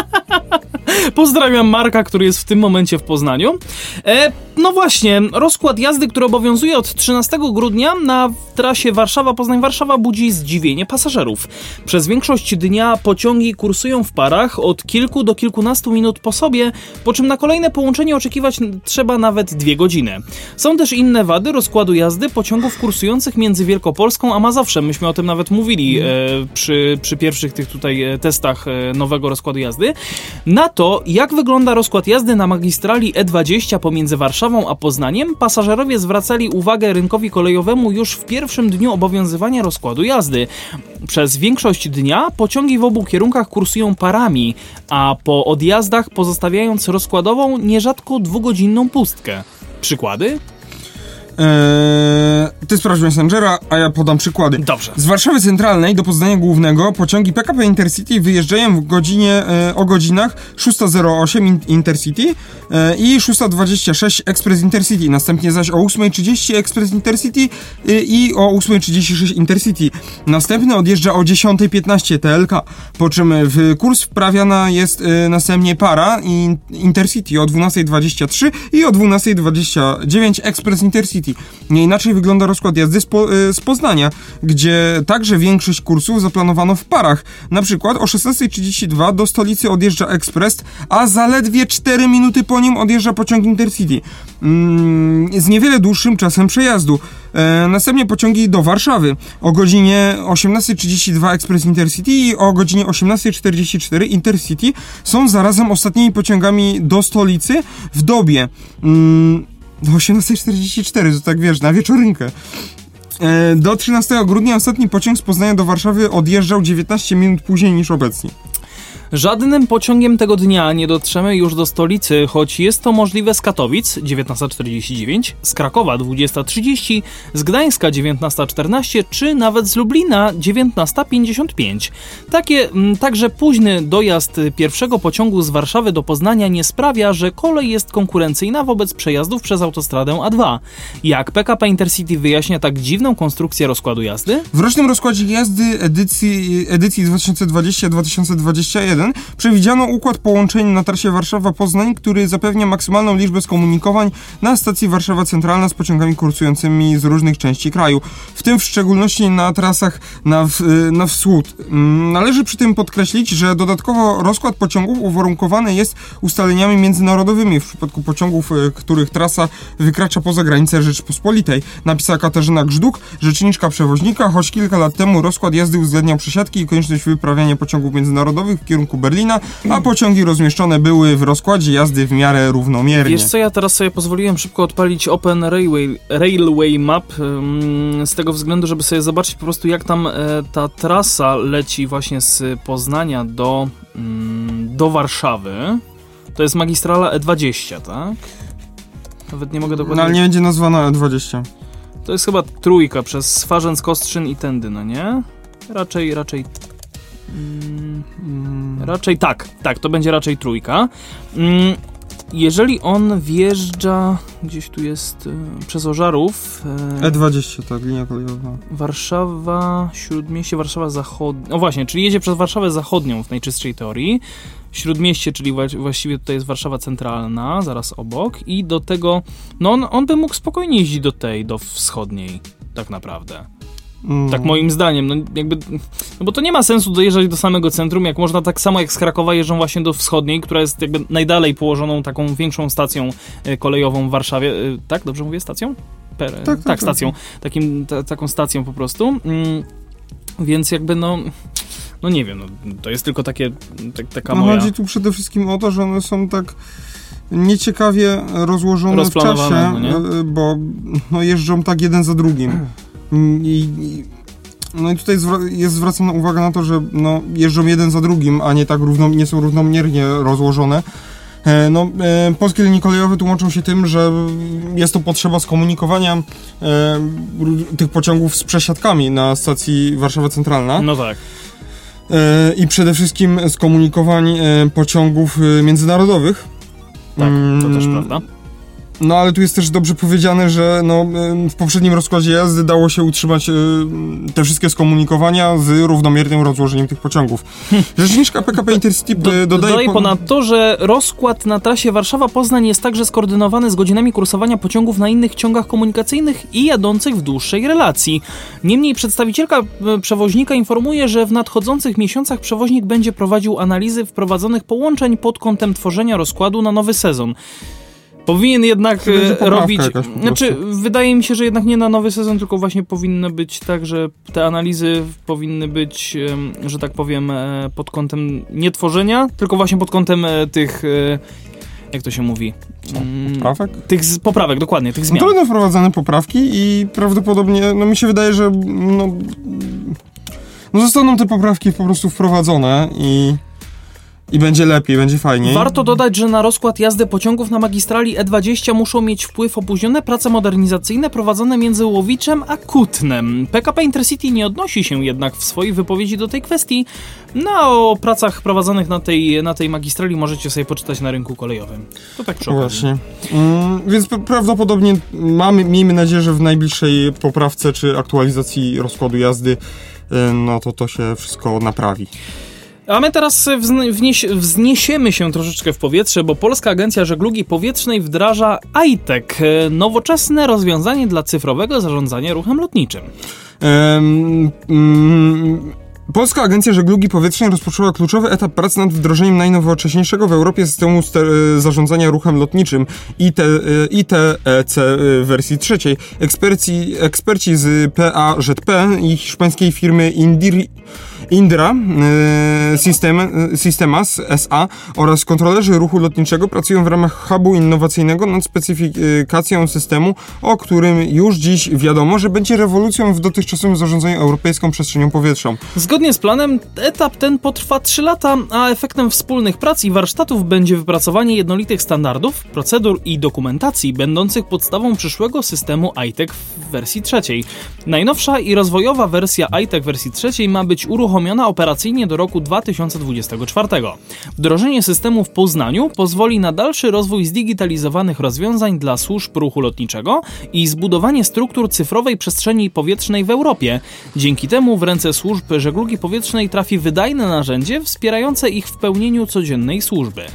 A: Pozdrawiam Marka, który jest w tym momencie w Poznaniu. E, no właśnie, rozkład jazdy, który obowiązuje od 13 grudnia na trasie Warszawa-Poznań-Warszawa budzi zdziwienie pasażerów. Przez większość dnia pociągi kursują w parach od kilku do kilkunastu minut po sobie, po czym na kolejne połączenie oczekiwać trzeba nawet dwie godziny. Są też inne wady rozkładu jazdy pociągów kursujących między Wielkopolską a Mazowszem. Myśmy o tym nawet mówili e, przy, przy pierwszych tych tutaj e, testach e, nowego rozkładu jazdy. Na to, jak wygląda rozkład jazdy na magistrali E20 pomiędzy Warszawą a Poznaniem, pasażerowie zwracali uwagę rynkowi kolejowemu już w pierwszym dniu obowiązywania rozkładu jazdy. Przez większość dnia pociągi w obu kierunkach kursują parami, a po odjazdach pozostawiając rozkładową nierzadko dwugodzinną pustkę. Przykłady?
B: Eee, ty sprawdź Messengera, a ja podam przykłady.
A: Dobrze.
B: Z Warszawy Centralnej do Poznania Głównego pociągi PKP Intercity wyjeżdżają w godzinie, e, o godzinach 6.08 in, Intercity e, i 6.26 Express Intercity. Następnie zaś o 8.30 Express Intercity e, i o 8.36 Intercity. Następny odjeżdża o 10.15 TLK, po czym w kurs wprawiana jest e, następnie para in, Intercity o 12.23 i o 12.29 Express Intercity. Nie inaczej wygląda rozkład jazdy z, po, y, z Poznania, gdzie także większość kursów zaplanowano w parach. Na przykład o 16.32 do stolicy odjeżdża ekspres, a zaledwie 4 minuty po nim odjeżdża pociąg Intercity. Mm, z niewiele dłuższym czasem przejazdu. E, następnie pociągi do Warszawy o godzinie 18.32 Express Intercity i o godzinie 18.44 Intercity są zarazem ostatnimi pociągami do stolicy w dobie. Mm, do 18.44, to tak wiesz, na wieczorynkę. E, Do 13 grudnia ostatni pociąg z Poznania do Warszawy odjeżdżał 19 minut później niż obecnie.
A: Żadnym pociągiem tego dnia nie dotrzemy już do stolicy, choć jest to możliwe z Katowic 19.49, z Krakowa 20.30, z Gdańska 19.14 czy nawet z Lublina 19.55. Takie, m, także późny dojazd pierwszego pociągu z Warszawy do Poznania nie sprawia, że kolej jest konkurencyjna wobec przejazdów przez autostradę A2. Jak PKP Intercity wyjaśnia tak dziwną konstrukcję rozkładu jazdy?
B: W rocznym rozkładzie jazdy edycji, edycji 2020-2021 przewidziano układ połączeń na trasie Warszawa-Poznań, który zapewnia maksymalną liczbę skomunikowań na stacji Warszawa Centralna z pociągami kursującymi z różnych części kraju, w tym w szczególności na trasach na, w, na wschód. Mm, Należy przy tym podkreślić, że dodatkowo rozkład pociągów uwarunkowany jest ustaleniami międzynarodowymi w przypadku pociągów, e, których trasa wykracza poza granice Rzeczypospolitej, napisała Katarzyna Grzduk, rzeczniczka przewoźnika, choć kilka lat temu rozkład jazdy uwzględniał przesiadki i konieczność wyprawiania pociągów międzynarodowych w kierunku Berlina, a pociągi rozmieszczone były w rozkładzie jazdy w miarę równomiernie.
A: Wiesz co, ja teraz sobie pozwoliłem szybko odpalić Open Railway, Railway Map z tego względu, żeby sobie zobaczyć po prostu jak tam e, ta trasa leci właśnie z Poznania do, ym, do Warszawy. To jest magistrala E20, tak? Nawet nie mogę dokładnie...
B: No ale nie będzie nazwana E20.
A: To jest chyba trójka przez Swarzędz, Kostrzyn i tędy, no nie? Raczej, raczej... Mm, raczej tak, tak, to będzie raczej trójka. Mm, jeżeli on wjeżdża, gdzieś tu jest e, przez Ożarów, e,
B: E20, tak, linia kolejowa.
A: Warszawa, Śródmieście, Warszawa Zachodnia. No właśnie, czyli jedzie przez Warszawę Zachodnią w najczystszej teorii. Śródmieście, czyli wa- właściwie tutaj jest Warszawa Centralna, zaraz obok. I do tego, no on, on by mógł spokojnie jeździć do tej, do wschodniej, tak naprawdę.
B: Mm.
A: Tak moim zdaniem, no jakby, no bo to nie ma sensu dojeżdżać do samego centrum, jak można tak samo jak z Krakowa jeżdżą właśnie do wschodniej, która jest jakby najdalej położoną taką większą stacją e, kolejową w Warszawie. E, Tak, dobrze mówię, stacją? Per, tak,
B: tak, tak.
A: stacją. Takim, ta, taką stacją po prostu. Mm, więc jakby no, no nie wiem, no, to jest tylko takie, tak, taka
B: No
A: moja...
B: chodzi tu przede wszystkim o to, że one są tak nieciekawie rozłożone w czasie,
A: no
B: e, bo no, jeżdżą tak jeden za drugim. Mm, I, i, no i tutaj jest zwracana uwaga na to, że no, jeżdżą jeden za drugim, a nie tak równo, nie są równomiernie rozłożone. E, No, e, polskie linie kolejowe tłumaczą się tym, że jest to potrzeba skomunikowania e, tych pociągów z przesiadkami na stacji Warszawa Centralna
A: No tak.
B: i przede wszystkim skomunikowań pociągów międzynarodowych.
A: Tak, to
B: Mm,
A: też prawda.
B: No ale tu jest też dobrze powiedziane, że no, w poprzednim rozkładzie jazdy dało się utrzymać e, te wszystkie skomunikowania z równomiernym rozłożeniem tych pociągów. Rzeczniczka PKP Intercity
A: Do,
B: e, dodaje...
A: dodaje
B: po-
A: ponadto, że rozkład na trasie Warszawa-Poznań jest także skoordynowany z godzinami kursowania pociągów na innych ciągach komunikacyjnych i jadących w dłuższej relacji. Niemniej przedstawicielka e, przewoźnika informuje, że w nadchodzących miesiącach przewoźnik będzie prowadził analizy wprowadzonych połączeń pod kątem tworzenia rozkładu na nowy sezon. Powinien jednak e, robić. Znaczy, wydaje mi się, że jednak nie na nowy sezon, tylko właśnie powinno być tak, że te analizy powinny być, że tak powiem, e, pod kątem nie tworzenia, tylko właśnie pod kątem e, tych. Jak to się mówi? Mm,
B: Poprawek?
A: Tych z, poprawek, dokładnie, tych
B: No
A: zmian.
B: to będą wprowadzane poprawki i prawdopodobnie, no mi się wydaje, że no, no zostaną te poprawki po prostu wprowadzone i, i będzie lepiej, będzie fajniej.
A: Warto dodać, że na rozkład jazdy pociągów na magistrali E20 muszą mieć wpływ opóźnione prace modernizacyjne prowadzone między Łowiczem a Kutnem. PKP Intercity nie odnosi się jednak w swojej wypowiedzi do tej kwestii. No, a o pracach prowadzonych na tej, na tej magistrali możecie sobie poczytać na rynku kolejowym. To tak przy.
B: Właśnie. Mm, więc prawdopodobnie mamy, miejmy nadzieję, że w najbliższej poprawce czy aktualizacji rozkładu jazdy y, no to to się wszystko naprawi.
A: A my teraz wzniesiemy się troszeczkę w powietrze, bo Polska Agencja Żeglugi Powietrznej wdraża ITEC, e, nowoczesne rozwiązanie dla cyfrowego zarządzania ruchem lotniczym.
B: Em, mm, Polska Agencja Żeglugi Powietrznej rozpoczęła kluczowy etap prac nad wdrożeniem najnowocześniejszego w Europie systemu ster- zarządzania ruchem lotniczym IT, ITEC w wersji trzeciej. Eksperci, eksperci z PAŻP i hiszpańskiej firmy Indir, Indra e, System, e, Systemas SA oraz kontrolerzy ruchu lotniczego pracują w ramach hubu innowacyjnego nad specyfikacją systemu, o którym już dziś wiadomo, że będzie rewolucją w dotychczasowym zarządzaniu europejską przestrzenią powietrzną.
A: Zgodnie z planem etap ten potrwa 3 lata, a efektem wspólnych prac i warsztatów będzie wypracowanie jednolitych standardów, procedur i dokumentacji będących podstawą przyszłego systemu ITEC w wersji trzeciej. Najnowsza i rozwojowa wersja ITEC wersji trzeciej ma być uruchomiona operacyjnie do roku 2024. Wdrożenie systemu w Poznaniu pozwoli na dalszy rozwój zdigitalizowanych rozwiązań dla służb ruchu lotniczego i zbudowanie struktur cyfrowej przestrzeni powietrznej w Europie. Dzięki temu w ręce służb żeglugi powietrznej trafi wydajne narzędzie wspierające ich w pełnieniu codziennej służby.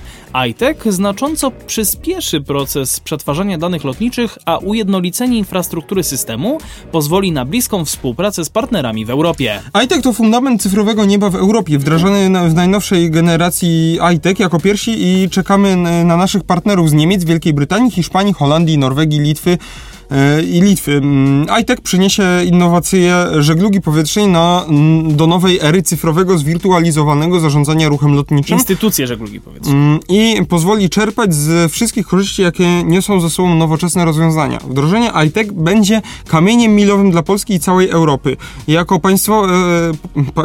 A: ITEC znacząco przyspieszy proces przetwarzania danych lotniczych, a ujednolicenie infrastruktury systemu pozwoli na bliską współpracę z partnerami w Europie.
B: ITEC to fundament cyfrowego nieba w Europie, wdrażany w najnowszej generacji ITEC jako pierwsi i czekamy na naszych partnerów z Niemiec, Wielkiej Brytanii, Hiszpanii, Holandii, Norwegii, Litwy i Litwy. Mm, ITEC przyniesie innowacje żeglugi powietrznej na, mm, do nowej ery cyfrowego, zwirtualizowanego zarządzania ruchem lotniczym.
A: Instytucje żeglugi powietrznej.
B: Mm, i pozwoli czerpać z wszystkich korzyści, jakie niosą ze sobą nowoczesne rozwiązania. Wdrożenie ITEC będzie kamieniem milowym dla Polski i całej Europy. Jako państwo e, pa,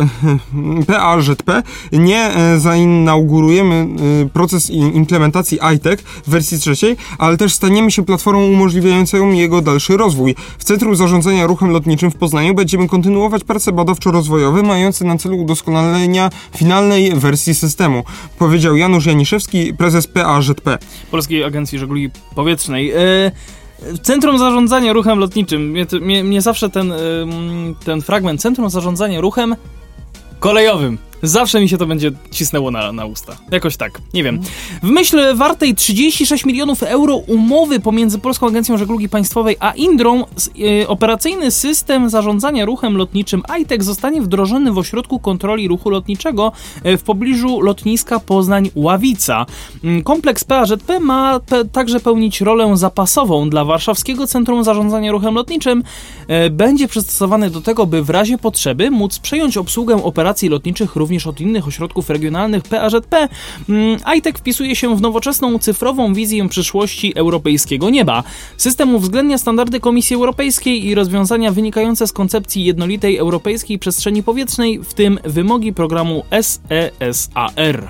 B: PAŻP nie e, zainaugurujemy e, proces implementacji ITEC w wersji trzeciej, ale też staniemy się platformą umożliwiającą jego dalszy rozwój. W Centrum Zarządzania Ruchem Lotniczym w Poznaniu będziemy kontynuować prace badawczo-rozwojowe mające na celu udoskonalenia finalnej wersji systemu, powiedział Janusz Janiszewski, prezes PAŻP.
A: Polskiej Agencji Żeglugi Powietrznej. E, Centrum Zarządzania Ruchem Lotniczym. Mnie, mnie, mnie zawsze ten, ten fragment Centrum Zarządzania Ruchem Kolejowym. Zawsze mi się to będzie cisnęło na, na usta. Jakoś tak. Nie wiem. W myśl wartej 36 milionów euro umowy pomiędzy Polską Agencją Żeglugi Państwowej a Indrą e, operacyjny system zarządzania ruchem lotniczym ITEC zostanie wdrożony w ośrodku kontroli ruchu lotniczego e, w pobliżu lotniska Poznań-Ławica. Mm, Kompleks PAŻP ma pe- także pełnić rolę zapasową dla Warszawskiego Centrum Zarządzania Ruchem Lotniczym. E, Będzie przystosowany do tego, by w razie potrzeby móc przejąć obsługę operacji lotniczych również również od innych ośrodków regionalnych PAŻP, mm, ITEC wpisuje się w nowoczesną cyfrową wizję przyszłości europejskiego nieba. System uwzględnia standardy Komisji Europejskiej i rozwiązania wynikające z koncepcji jednolitej europejskiej przestrzeni powietrznej, w tym wymogi programu SESAR.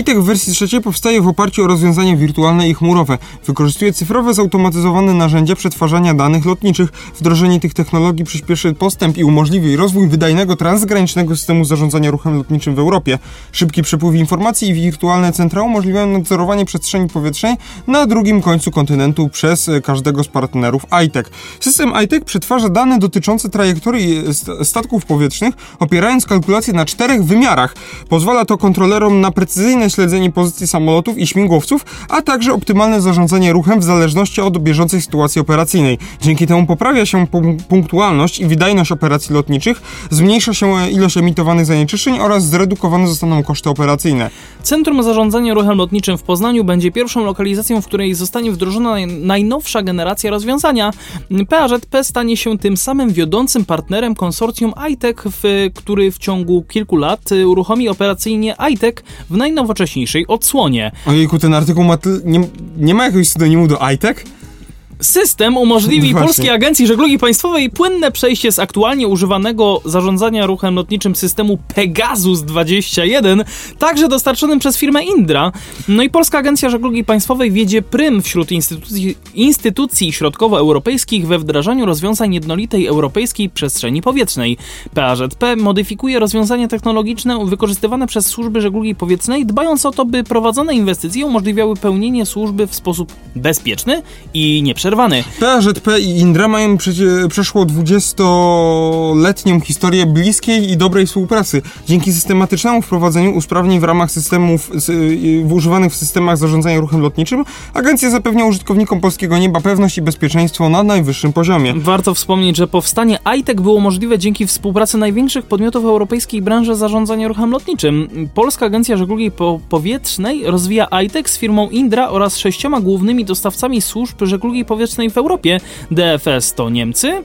B: ITEC w wersji trzeciej powstaje w oparciu o rozwiązania wirtualne i chmurowe. Wykorzystuje cyfrowe, zautomatyzowane narzędzia przetwarzania danych lotniczych. Wdrożenie tych technologii przyspieszy postęp i umożliwi rozwój wydajnego transgranicznego systemu zarządzania ruchem lotniczym w Europie. Szybki przepływ informacji i wirtualne centra umożliwiają nadzorowanie przestrzeni powietrznej na drugim końcu kontynentu przez e, każdego z partnerów ITEC. System ITEC przetwarza dane dotyczące trajektorii e, st- statków powietrznych, opierając kalkulacje na czterech wymiarach. Pozwala to kontrolerom na precyzyjne śledzenie pozycji samolotów i śmigłowców, a także optymalne zarządzanie ruchem w zależności od bieżącej sytuacji operacyjnej. Dzięki temu poprawia się punktualność i wydajność operacji lotniczych, zmniejsza się e, ilość emitowanych zanieczyszczeń oraz zredukowane zostaną koszty operacyjne.
A: Centrum Zarządzania Ruchem Lotniczym w Poznaniu będzie pierwszą lokalizacją, w której zostanie wdrożona naj- najnowsza generacja rozwiązania. PAŻP stanie się tym samym wiodącym partnerem konsorcjum ITEC, w, który w ciągu kilku lat y, uruchomi operacyjnie ITEC w najnowocześniejszej odsłonie.
B: Ojejku, ten artykuł ma nie, nie ma jakiegoś synonimu do ITEC?
A: System umożliwi
B: Właśnie.
A: Polskiej Agencji Żeglugi Państwowej płynne przejście z aktualnie używanego zarządzania ruchem lotniczym systemu Pegasus 21, także dostarczonym przez firmę Indra. No i Polska Agencja Żeglugi Państwowej wiedzie prym wśród instytucji, instytucji środkowoeuropejskich we wdrażaniu rozwiązań jednolitej europejskiej przestrzeni powietrznej. PAŻP modyfikuje rozwiązania technologiczne wykorzystywane przez służby żeglugi powietrznej, dbając o to, by prowadzone inwestycje umożliwiały pełnienie służby w sposób bezpieczny i nieprzerwany.
B: PAŻP i Indra mają przecie, przeszło 20-letnią historię bliskiej i dobrej współpracy. Dzięki systematycznemu wprowadzeniu usprawnień w ramach systemów y, w używanych w systemach zarządzania ruchem lotniczym, agencja zapewnia użytkownikom polskiego nieba pewność i bezpieczeństwo na najwyższym poziomie.
A: Warto wspomnieć, że powstanie ITEC było możliwe dzięki współpracy największych podmiotów europejskiej branży zarządzania ruchem lotniczym. Polska Agencja Żeglugi po Powietrznej rozwija ITEC z firmą Indra oraz sześcioma głównymi dostawcami służb żeglugi powietrznej w Europie. DFS to Niemcy,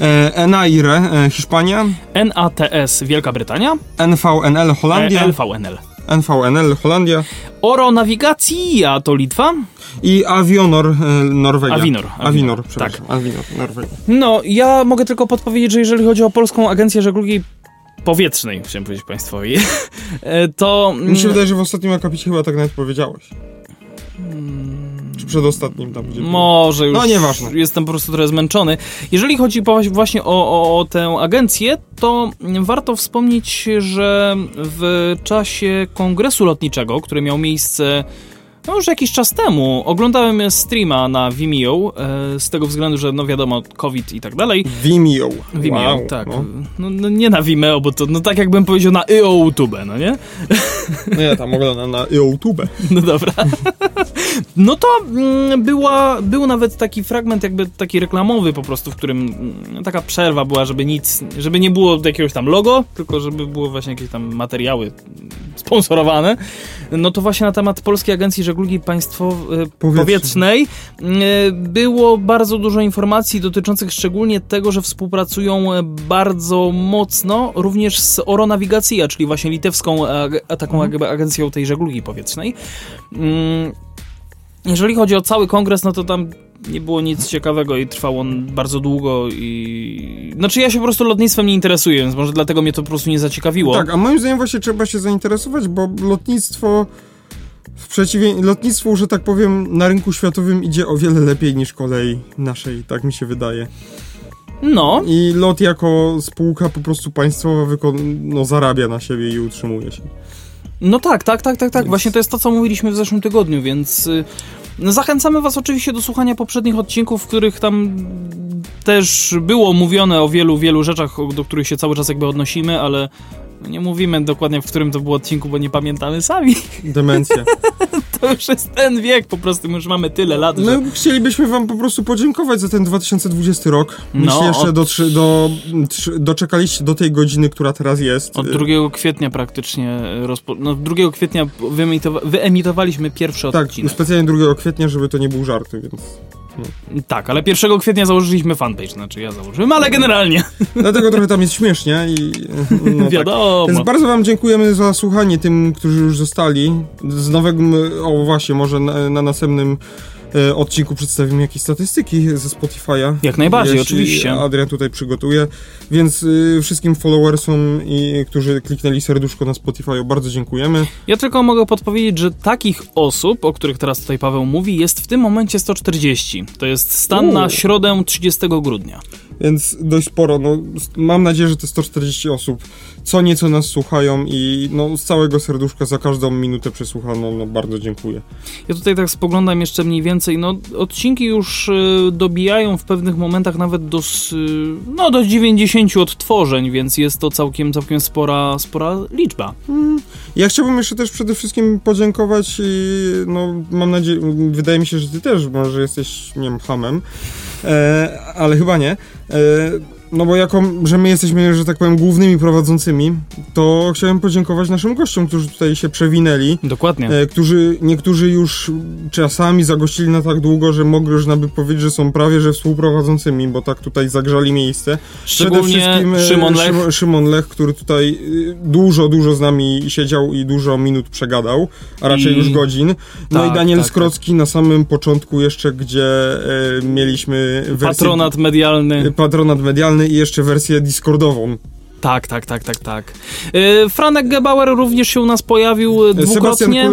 B: E, NAIRE e, Hiszpania,
A: NATS Wielka Brytania,
B: NVNL Holandia,
A: e, LVNL.
B: NVNL Holandia
A: Oro Navigacja to Litwa.
B: i Avionor e, Norwegia.
A: Avinor,
B: Avinor,
A: Avinor,
B: przepraszam. Avinor, Norwegia.
A: No, ja mogę tylko podpowiedzieć, że jeżeli chodzi o Polską Agencję Żeglugi Powietrznej, chciałem powiedzieć państwowi, e, to...
B: Mi się wydaje, że w ostatnim akapicie chyba tak nawet powiedziałeś. Czy przedostatnim tam gdzie.
A: Może już
B: No, nieważne.
A: jestem po prostu trochę zmęczony. Jeżeli chodzi właśnie o, o, o tę agencję, to warto wspomnieć, że w czasie kongresu lotniczego, który miał miejsce no już jakiś czas temu, oglądałem streama na Vimeo, e, z tego względu, że no wiadomo, COVID i tak dalej.
B: Vimeo.
A: Vimeo,
B: wow,
A: tak.
B: No.
A: No. No, nie na Vimeo, bo to no tak jakbym powiedział na YouTube, no nie?
B: No ja tam oglądam na YouTube.
A: No dobra. No to mm, była, był nawet taki fragment jakby taki reklamowy po prostu, w którym mm, taka przerwa była, żeby nic, żeby nie było jakiegoś tam logo, tylko żeby było właśnie jakieś tam materiały mm, sponsorowane. No to właśnie na temat Polskiej Agencji Żeglugi Państwowej Powietrznej y, było bardzo dużo informacji dotyczących szczególnie tego, że współpracują e, bardzo mocno również z Oronavigacja, czyli właśnie litewską ag- taką jakby agencją tej żeglugi powietrznej. Mm, Jeżeli chodzi o cały kongres, no to tam nie było nic ciekawego i trwał on bardzo długo i... Znaczy ja się po prostu lotnictwem nie interesuję, więc może dlatego mnie to po prostu nie zaciekawiło.
B: Tak, a moim zdaniem właśnie trzeba się zainteresować, bo lotnictwo w przeciwieństwie, lotnictwo, że tak powiem, na rynku światowym idzie o wiele lepiej niż kolei naszej, tak mi się wydaje.
A: No,
B: I lot jako spółka po prostu państwowa wykon- no, zarabia na siebie i utrzymuje się.
A: no tak, tak, tak, tak, tak.
B: Więc-
A: Właśnie to jest to, co mówiliśmy w zeszłym tygodniu, więc y, no zachęcamy was oczywiście do słuchania poprzednich odcinków, w których tam też było mówione o wielu, wielu rzeczach, do których się cały czas jakby odnosimy, ale nie mówimy dokładnie, w którym to było odcinku, bo nie pamiętamy sami.
B: Demencja.
A: To już jest ten wiek, po prostu my już mamy tyle lat, że...
B: No, chcielibyśmy wam po prostu podziękować za ten 2020 rok.
A: No,
B: Jeśli jeszcze
A: od-
B: dotrzy, do, doczekaliście do tej godziny, która teraz jest.
A: Od
B: y,
A: 2 kwietnia praktycznie rozpo... no 2 kwietnia wyemitowa... wyemitowaliśmy pierwszy
B: Tak,
A: odcinek.
B: specjalnie 2 kwietnia, żeby to nie był żart, więc...
A: Tak, ale 1 kwietnia założyliśmy fanpage, znaczy ja założyłem, ale generalnie.
B: Dlatego trochę tam jest śmiesznie i... No, tak.
A: Wiadomo.
B: Więc bardzo wam dziękujemy za słuchanie tym, którzy już zostali. Z nowego, o właśnie, może na, na następnym e, odcinku przedstawimy jakieś statystyki ze Spotify'a.
A: Jak najbardziej,
B: Jeśli
A: oczywiście.
B: Adrian tutaj przygotuje. Więc y, wszystkim followersom, i, którzy kliknęli serduszko na Spotify'u, bardzo dziękujemy.
A: Ja tylko mogę podpowiedzieć, że takich osób, o których teraz tutaj Paweł mówi, jest w tym momencie 140. To jest stan
B: U.
A: na środę 30 grudnia.
B: Więc dość sporo. No, mam nadzieję, że te 140 osób co nieco nas słuchają i no, z całego serduszka za każdą minutę przesłuchaną no, bardzo dziękuję.
A: Ja tutaj tak spoglądam jeszcze mniej więcej, no odcinki już y, dobijają w pewnych momentach nawet do, y, no, do 90 odtworzeń, więc jest to całkiem, całkiem spora, spora liczba.
B: Ja chciałbym jeszcze też przede wszystkim podziękować i no mam nadzieję, wydaje mi się, że ty też może jesteś, nie wiem, hamem, e, ale chyba nie. E, no bo jako, że my jesteśmy, że tak powiem, głównymi prowadzącymi, to chciałem podziękować naszym gościom, którzy tutaj się przewinęli.
A: Dokładnie.
B: E, którzy, niektórzy już czasami zagościli na tak długo, że można by powiedzieć, że są prawie że współprowadzącymi, bo tak tutaj zagrzali miejsce. Przede wszystkim e,
A: Szymon Lech.
B: Szymon, Szymon Lech, który tutaj y, dużo, dużo z nami siedział i dużo minut przegadał, a raczej
A: I-
B: już godzin. No
A: Tak,
B: i Daniel
A: tak,
B: Skrocki na samym początku jeszcze, gdzie e, mieliśmy wersję...
A: Patronat medialny.
B: Patronat medialny i jeszcze wersję Discordową.
A: Tak, tak, tak, tak, tak. Y, Franek Gebauer również się u nas pojawił
B: Sebastian,
A: dwukrotnie.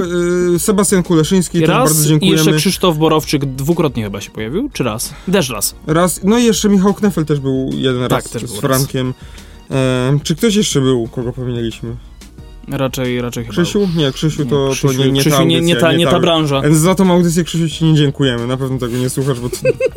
B: E, Sebastian Kuleszyński, też
A: Raz
B: bardzo
A: i
B: dziękujemy.
A: jeszcze Krzysztof Borowczyk dwukrotnie chyba się pojawił, czy raz? Też raz.
B: Raz, no i jeszcze Michał Knefel też był jeden
A: Tak,
B: raz
A: też
B: z Frankiem. E, czy ktoś jeszcze był, kogo pominęliśmy?
A: Raczej, raczej chyba.
B: Krzysiu? Nie, Krzysiu to,
A: Krzysiu,
B: to nie, nie
A: Krzysiu,
B: ta
A: nie,
B: audycja,
A: nie, ta, nie ta branża.
B: Więc za tą audycję Krzysiu ci nie dziękujemy. Na pewno tego nie słuchasz, bo to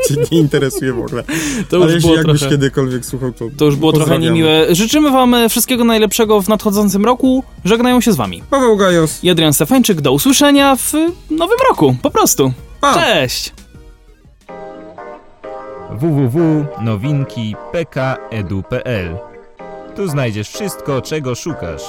B: cię nie interesuje w ogóle.
A: To
B: Ale
A: już
B: jeśli
A: było
B: jakbyś
A: trochę,
B: kiedykolwiek słuchał, to
A: to już było trochę niemiłe. Życzymy wam e, wszystkiego najlepszego w nadchodzącym roku. Żegnają się z wami.
B: Paweł Gajos.
A: I Adrian Stefańczyk, do usłyszenia w nowym roku. Po prostu.
B: Pa!
A: Cześć!
D: www.nowinki.pkedu.pl Tu znajdziesz wszystko, czego szukasz.